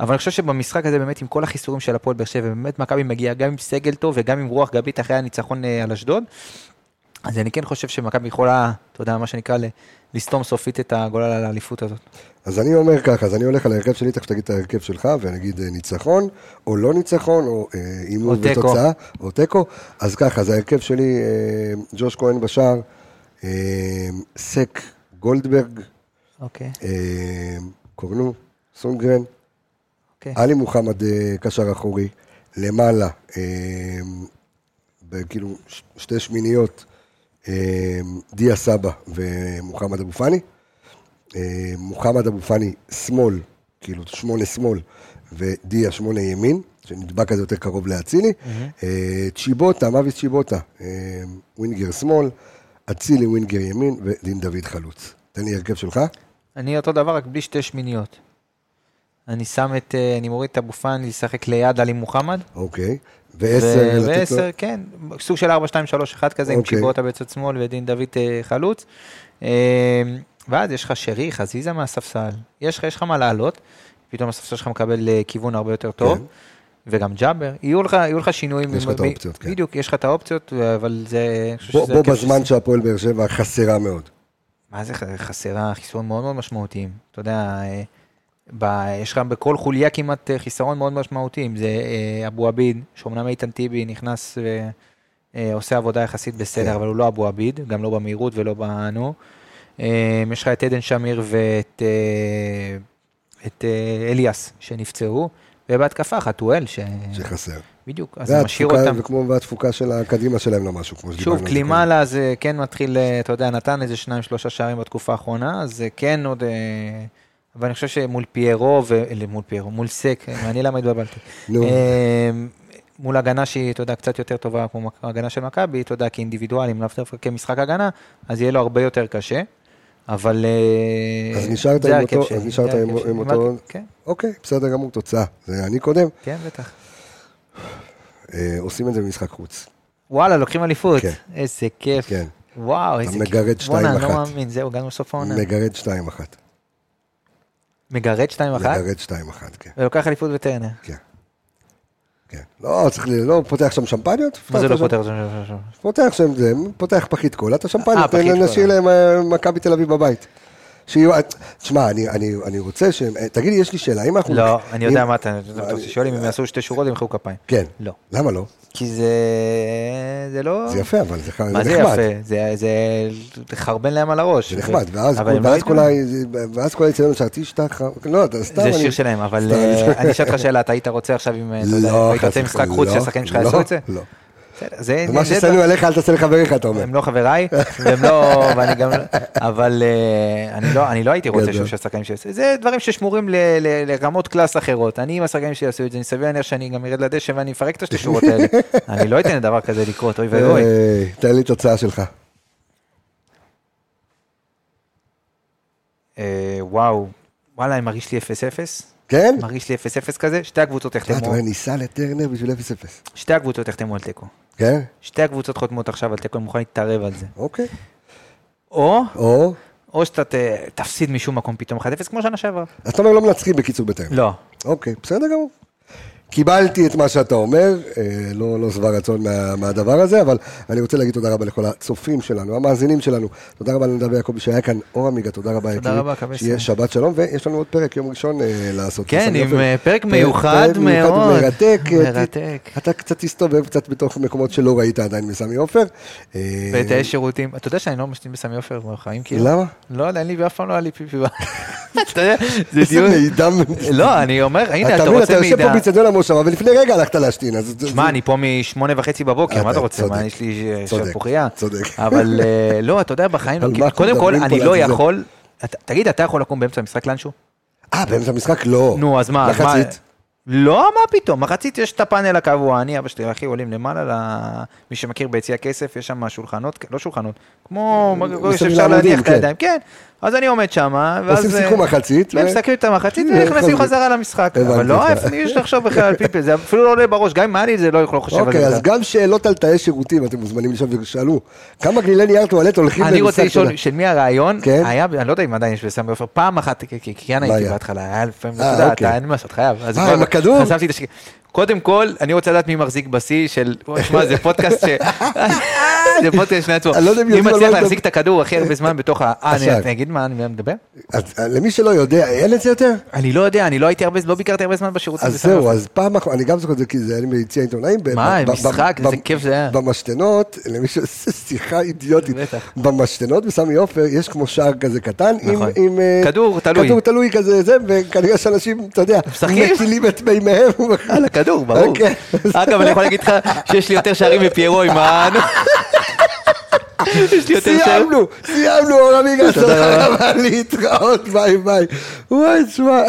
S3: אבל אני חושב שבמשחק הזה באמת עם כל החיסורים של הפועל באר שבע, באמת מכבי מגיעה גם עם סגל טוב וגם עם רוח גבית אחרי הניצחון אה, על אשדוד. אז אני כן חושב שמכבי יכולה, אתה יודע, מה שנקרא, לסתום סופית את הגולל על האליפות הזאת.
S1: אז אני אומר ככה, אז אני הולך על ההרכב שלי, תכף תגיד את ההרכב שלך, ונגיד אה, ניצחון, או לא ניצחון, או אה, הימור
S3: תיקו.
S1: ותוצאה, או תיקו. אז ככה, אז ההרכב שלי, אה, ג'וש כהן בשער, אה, סק גולדברג,
S3: אוקיי,
S1: אה, קורנו, סונגרן,
S3: אוקיי.
S1: עלי מוחמד אה, קשר אחורי, למעלה, אה, כאילו שתי שמיניות, אה, דיה סבא ומוחמד אבו פאני. אה, מוחמד אבו פאני שמאל, כאילו שמונה שמאל, ודיה שמונה ימין, שנדבק כזה יותר קרוב לאצילי. אה, צ'יבוטה, מאביס צ'יבוטה, אה, ווינגר שמאל, אצילי ווינגר ימין, ודין דוד חלוץ. תן לי הרכב שלך.
S3: אני אותו דבר, רק בלי שתי שמיניות. אני שם את, אה, אני מוריד את אבו פאני לשחק ליד עלי מוחמד.
S1: אוקיי. ועשר.
S3: ועשר, כן, סוג של 4, 2, 3, 1 כזה, עם
S1: אוקיי.
S3: צ'יבוטה בצד שמאל ודין דוד אה, חלוץ. אה, ואז יש לך שרי, חזיזה מהספסל, יש לך, יש לך מה לעלות, פתאום הספסל שלך מקבל אה, כיוון הרבה יותר טוב.
S1: כן.
S3: וגם ג'אבר, יהיו לך, יהיו לך שינויים.
S1: יש לך את האופציות, כן.
S3: בדיוק, יש לך את האופציות, אבל זה...
S1: בוא, בוא בזמן שהפועל באר שבע חסרה מאוד.
S3: מה זה חסרה חיסרון מאוד מאוד משמעותיים. אתה יודע, ב, יש לך בכל חוליה כמעט אה, חיסרון מאוד משמעותי. אם זה אה, אבו עביד, שאומנם איתן טיבי נכנס ועושה עבודה יחסית בסדר,
S1: כן.
S3: אבל הוא לא אבו עביד, גם לא במהירות ולא בנו. אה, יש לך את עדן שמיר ואת אה, את, אה, אליאס שנפצעו, ובהתקפה חתואל, ש...
S1: שחסר.
S3: בדיוק, אז זה משאיר אותם.
S1: וכמו והתפוקה של הקדימה שלהם לא משהו, כמו שדיברנו.
S3: שוב,
S1: על זה
S3: קלימאלה זה כן מתחיל, אה, אתה יודע, נתן איזה שניים, שלושה שערים בתקופה האחרונה, אז זה כן עוד... אבל אני חושב שמול פיירו. אה, מול פיירו, מול סק, אה, מעניין למה התבלבלתי. אה, מול הגנה שהיא, אתה יודע, קצת יותר טובה, כמו הגנה של מכבי, אתה יודע, כאינדיבידואלים, לאו דווקא כמשחק הגנה, אז יהיה לו הרבה יותר קשה. אבל...
S1: אז נשארת עם אותו- אז נשארת עם- אותו-
S3: כן,
S1: אוקיי, בסדר גמור, תוצאה. זה אני קודם.
S3: כן, בטח.
S1: עושים את זה במשחק חוץ.
S3: וואלה, לוקחים אליפות.
S1: כן.
S3: איזה כיף.
S1: כן.
S3: וואו, איזה כיף.
S1: מגרד
S3: בואנה, אני
S1: 2-1.
S3: לא מאמין, זהו, הגענו לסוף העונה.
S1: מגרד 2-1.
S3: מגרד 2-1?
S1: מגרד 2-1, כן.
S3: ולוקח אליפות בטרנר.
S1: כן. כן. לא, צריך, ל- לא פותח שם שמפניות?
S3: מה זה לא
S1: שם-
S3: פותר?
S1: פותח שם, זה, פותח פחית קולה, את
S3: אה,
S1: השמפניות,
S3: קולה.
S1: נשאיר להם אה, מכבי תל אביב בבית. שיהיו, תשמע, אני, אני, אני רוצה שהם, אה, תגיד לי, יש לי שאלה, אם אנחנו...
S3: לא, אני יודע מה אתה, אתה
S1: אני-
S3: שואל אם הם יעשו שתי שורות, הם ימחאו כפיים.
S1: כן.
S3: לא.
S1: למה לא?
S3: כי זה... זה לא...
S1: זה יפה, אבל זה, ח-
S3: מה
S1: זה נחמד.
S3: יפה? זה- זה חרבן להם על הראש.
S1: זה נחמד, ואז,
S3: לא
S1: ואז כל
S3: יודעים.
S1: ה... ואז כל היציאות שרתי שטח, לא, אתה סתם...
S3: זה שיר שלהם, אבל אה,
S1: אני-
S3: אשאל אותך שאלה, אתה היית רוצה עכשיו אם... אתה יודע,
S1: לא,
S3: היית רוצה
S1: חס
S3: משחק
S1: וחלילה,
S3: חוץ
S1: לא,
S3: שהשחקנים שלך
S1: לא,
S3: יעשו את זה?
S1: לא.
S3: זה...
S1: מה
S3: זה-
S1: ששנוא עליך אל תעשה לחבריך, אתה אומר.
S3: הם לא חבריי, והם לא, ואני גם, אבל אה, אני לא, אני לא הייתי רוצה
S1: גדול.
S3: שוב שהשחקנים שלי יעשו, זה דברים ששמורים לרמות קלאס אחרות, אני עם השחקנים שלי יעשו את זה, אני סביר להניח שאני גם ארד לדשא ואני אפרק את השתי שורות האלה, אני לא אתן לדבר כזה לקרות, אוי ואבוי.
S1: תן לי תוצאה שלך.
S3: אה, וואו, וואלה, אני מרגיש לי 0-0,
S1: כן?
S3: מרגיש לי 0-0 כזה, שתי הקבוצות
S1: אה, אתה
S3: יחתמו,
S1: אומר, ניסע לטרנר בשביל 0-0.
S3: שתי הקבוצות יחתמו על תיקו,
S1: כן?
S3: שתי הקבוצות חותמות עכשיו על תיקו, אני מוכן להתערב על זה,
S1: אוקיי.
S3: או,
S1: או,
S3: או שאתה תפסיד משום מקום פתאום 1-0 כמו שנה שעברה,
S1: אז אתה אומר לא מנצחים בקיצור בטרנר.
S3: לא,
S1: אוקיי, בסדר גמור. קיבלתי את מה שאתה אומר, אה, לא, לא שבע רצון מה, מהדבר הזה, אבל אני רוצה להגיד תודה רבה לכל הצופים שלנו, המאזינים שלנו. תודה רבה לנדב יעקבי שהיה כאן, אור עמיגה, תודה רבה.
S3: תודה. רבה, קבסה.
S1: שיהיה שבת שלום, ויש לנו עוד פרק יום ראשון אה, לעשות.
S3: כן, עם. אה, פרק מיוחד
S1: פרק
S3: מאוד.
S1: מרתק. אה,
S3: מרתק.
S1: אתה קצת תסתובב קצת בתוך מקומות שלא ראית עדיין בסמי עופר.
S3: ותאי שירותים, אתה יודע שאני לא משתין בסמי עופר בחיים כאילו?
S1: למה?
S3: לא אין לי ואף פעם לא היה לי פיפי. אתה יודע, זה
S1: איזה
S3: דיון...
S1: מידע.
S3: לא, אני אומר, הנה, אתה רוצה מידע.
S1: המושבה, ולפני רגע הלכת להשתין.
S3: שמע, אני פה משמונה וחצי בבוקר, מה
S1: אתה
S3: רוצה? מה, יש לי אה,
S1: צודק,
S3: שלפוחיה?
S1: צודק.
S3: אבל אה, לא, אתה יודע, בחיים, לא, קודם כל, אני לא? יכול, תגיד, אתה יכול לקום באמצע המשחק לאנשהו?
S1: אה, באמצע המשחק? לא.
S3: נו, אז מה?
S1: מחצית.
S3: לא, מה פתאום, מחצית יש את הפאנל הקבוע, אני, אבא שלי, אחי, עולים למעלה, ל- מי שמכיר ביציע כסף, יש שם שולחנות, לא שולחנות, כמו, שאפשר להניח את
S1: כן.
S3: הידיים, כן, אז אני עומד שם, ואז...
S1: עושים סיכום מחצית, ו-
S3: ומסכמים את המחצית. ונכנסים חזרה למשחק, אבל לא,
S1: אותך.
S3: איפה יש לחשוב בכלל על פיפל, זה אפילו לא עולה בראש, גם אם היה לי את זה, לא לא חושב על
S1: אוקיי,
S3: זה.
S1: אז
S3: בכלל.
S1: גם שאלות על תאי שירותים, אתם מוזמנים לשאול ושאלו. כמה גלילי נייר טואלט הולכים
S3: אני רוצה
S1: למשחק,
S3: לשאול? של מי הרעיון,
S1: כן?
S3: היה, אני לא יודע אם עדיין יש בסמי עופר, פעם אחת, כי- כן הייתי? בהתחלה, היה לפעמים,
S1: אה,
S3: אתה יודע,
S1: אוקיי.
S3: אין מה לעשות, חייב. אז
S1: אה, עם הכדור?
S3: קודם כל, אני רוצה לדעת מי מחזיק בשיא של, שמע, זה פודקאסט ש... זה פודקאסט שני עצמו.
S1: אני לא יודע אם
S3: מי
S1: על
S3: מצליח
S1: מה
S3: להחזיק את הכדור הכי הרבה זמן בתוך ה... אה, אני אגיד מה אני מדבר?
S1: אז אה, למי שלא יודע, אין את זה יותר?
S3: אני לא יודע, אני לא הייתי הרבה, לא ביקרתי הרבה זמן בשירותים.
S1: אז
S3: בסמי
S1: זהו. אז פעם אחת, אני גם זוכר את זה כי זה היה לי ביציע עיתונאים.
S3: מה, משחק, איזה כיף זה היה.
S1: במשתנות, למי ש... שיחה אידיוטית. במשתנות בסמי עופר יש כמו שער כזה קטן, עם-
S3: נכון.
S1: אה,
S3: כדור תלוי.
S1: כדור תלוי כזה, זה, וכנראה שאנשים, אתה יודע? מטילים את מימיהם.
S3: הכדור, ברור.
S1: אוקיי.
S3: אגב, אני יכול להגיד לך שיש לי יותר שערים מפיירו עם ה... יש לי יותר שערים.
S1: סיימנו, סיימנו, אור עמיגה,
S3: תודה.
S1: רבה, להתראות, ביי ביי. וואי, תשמע.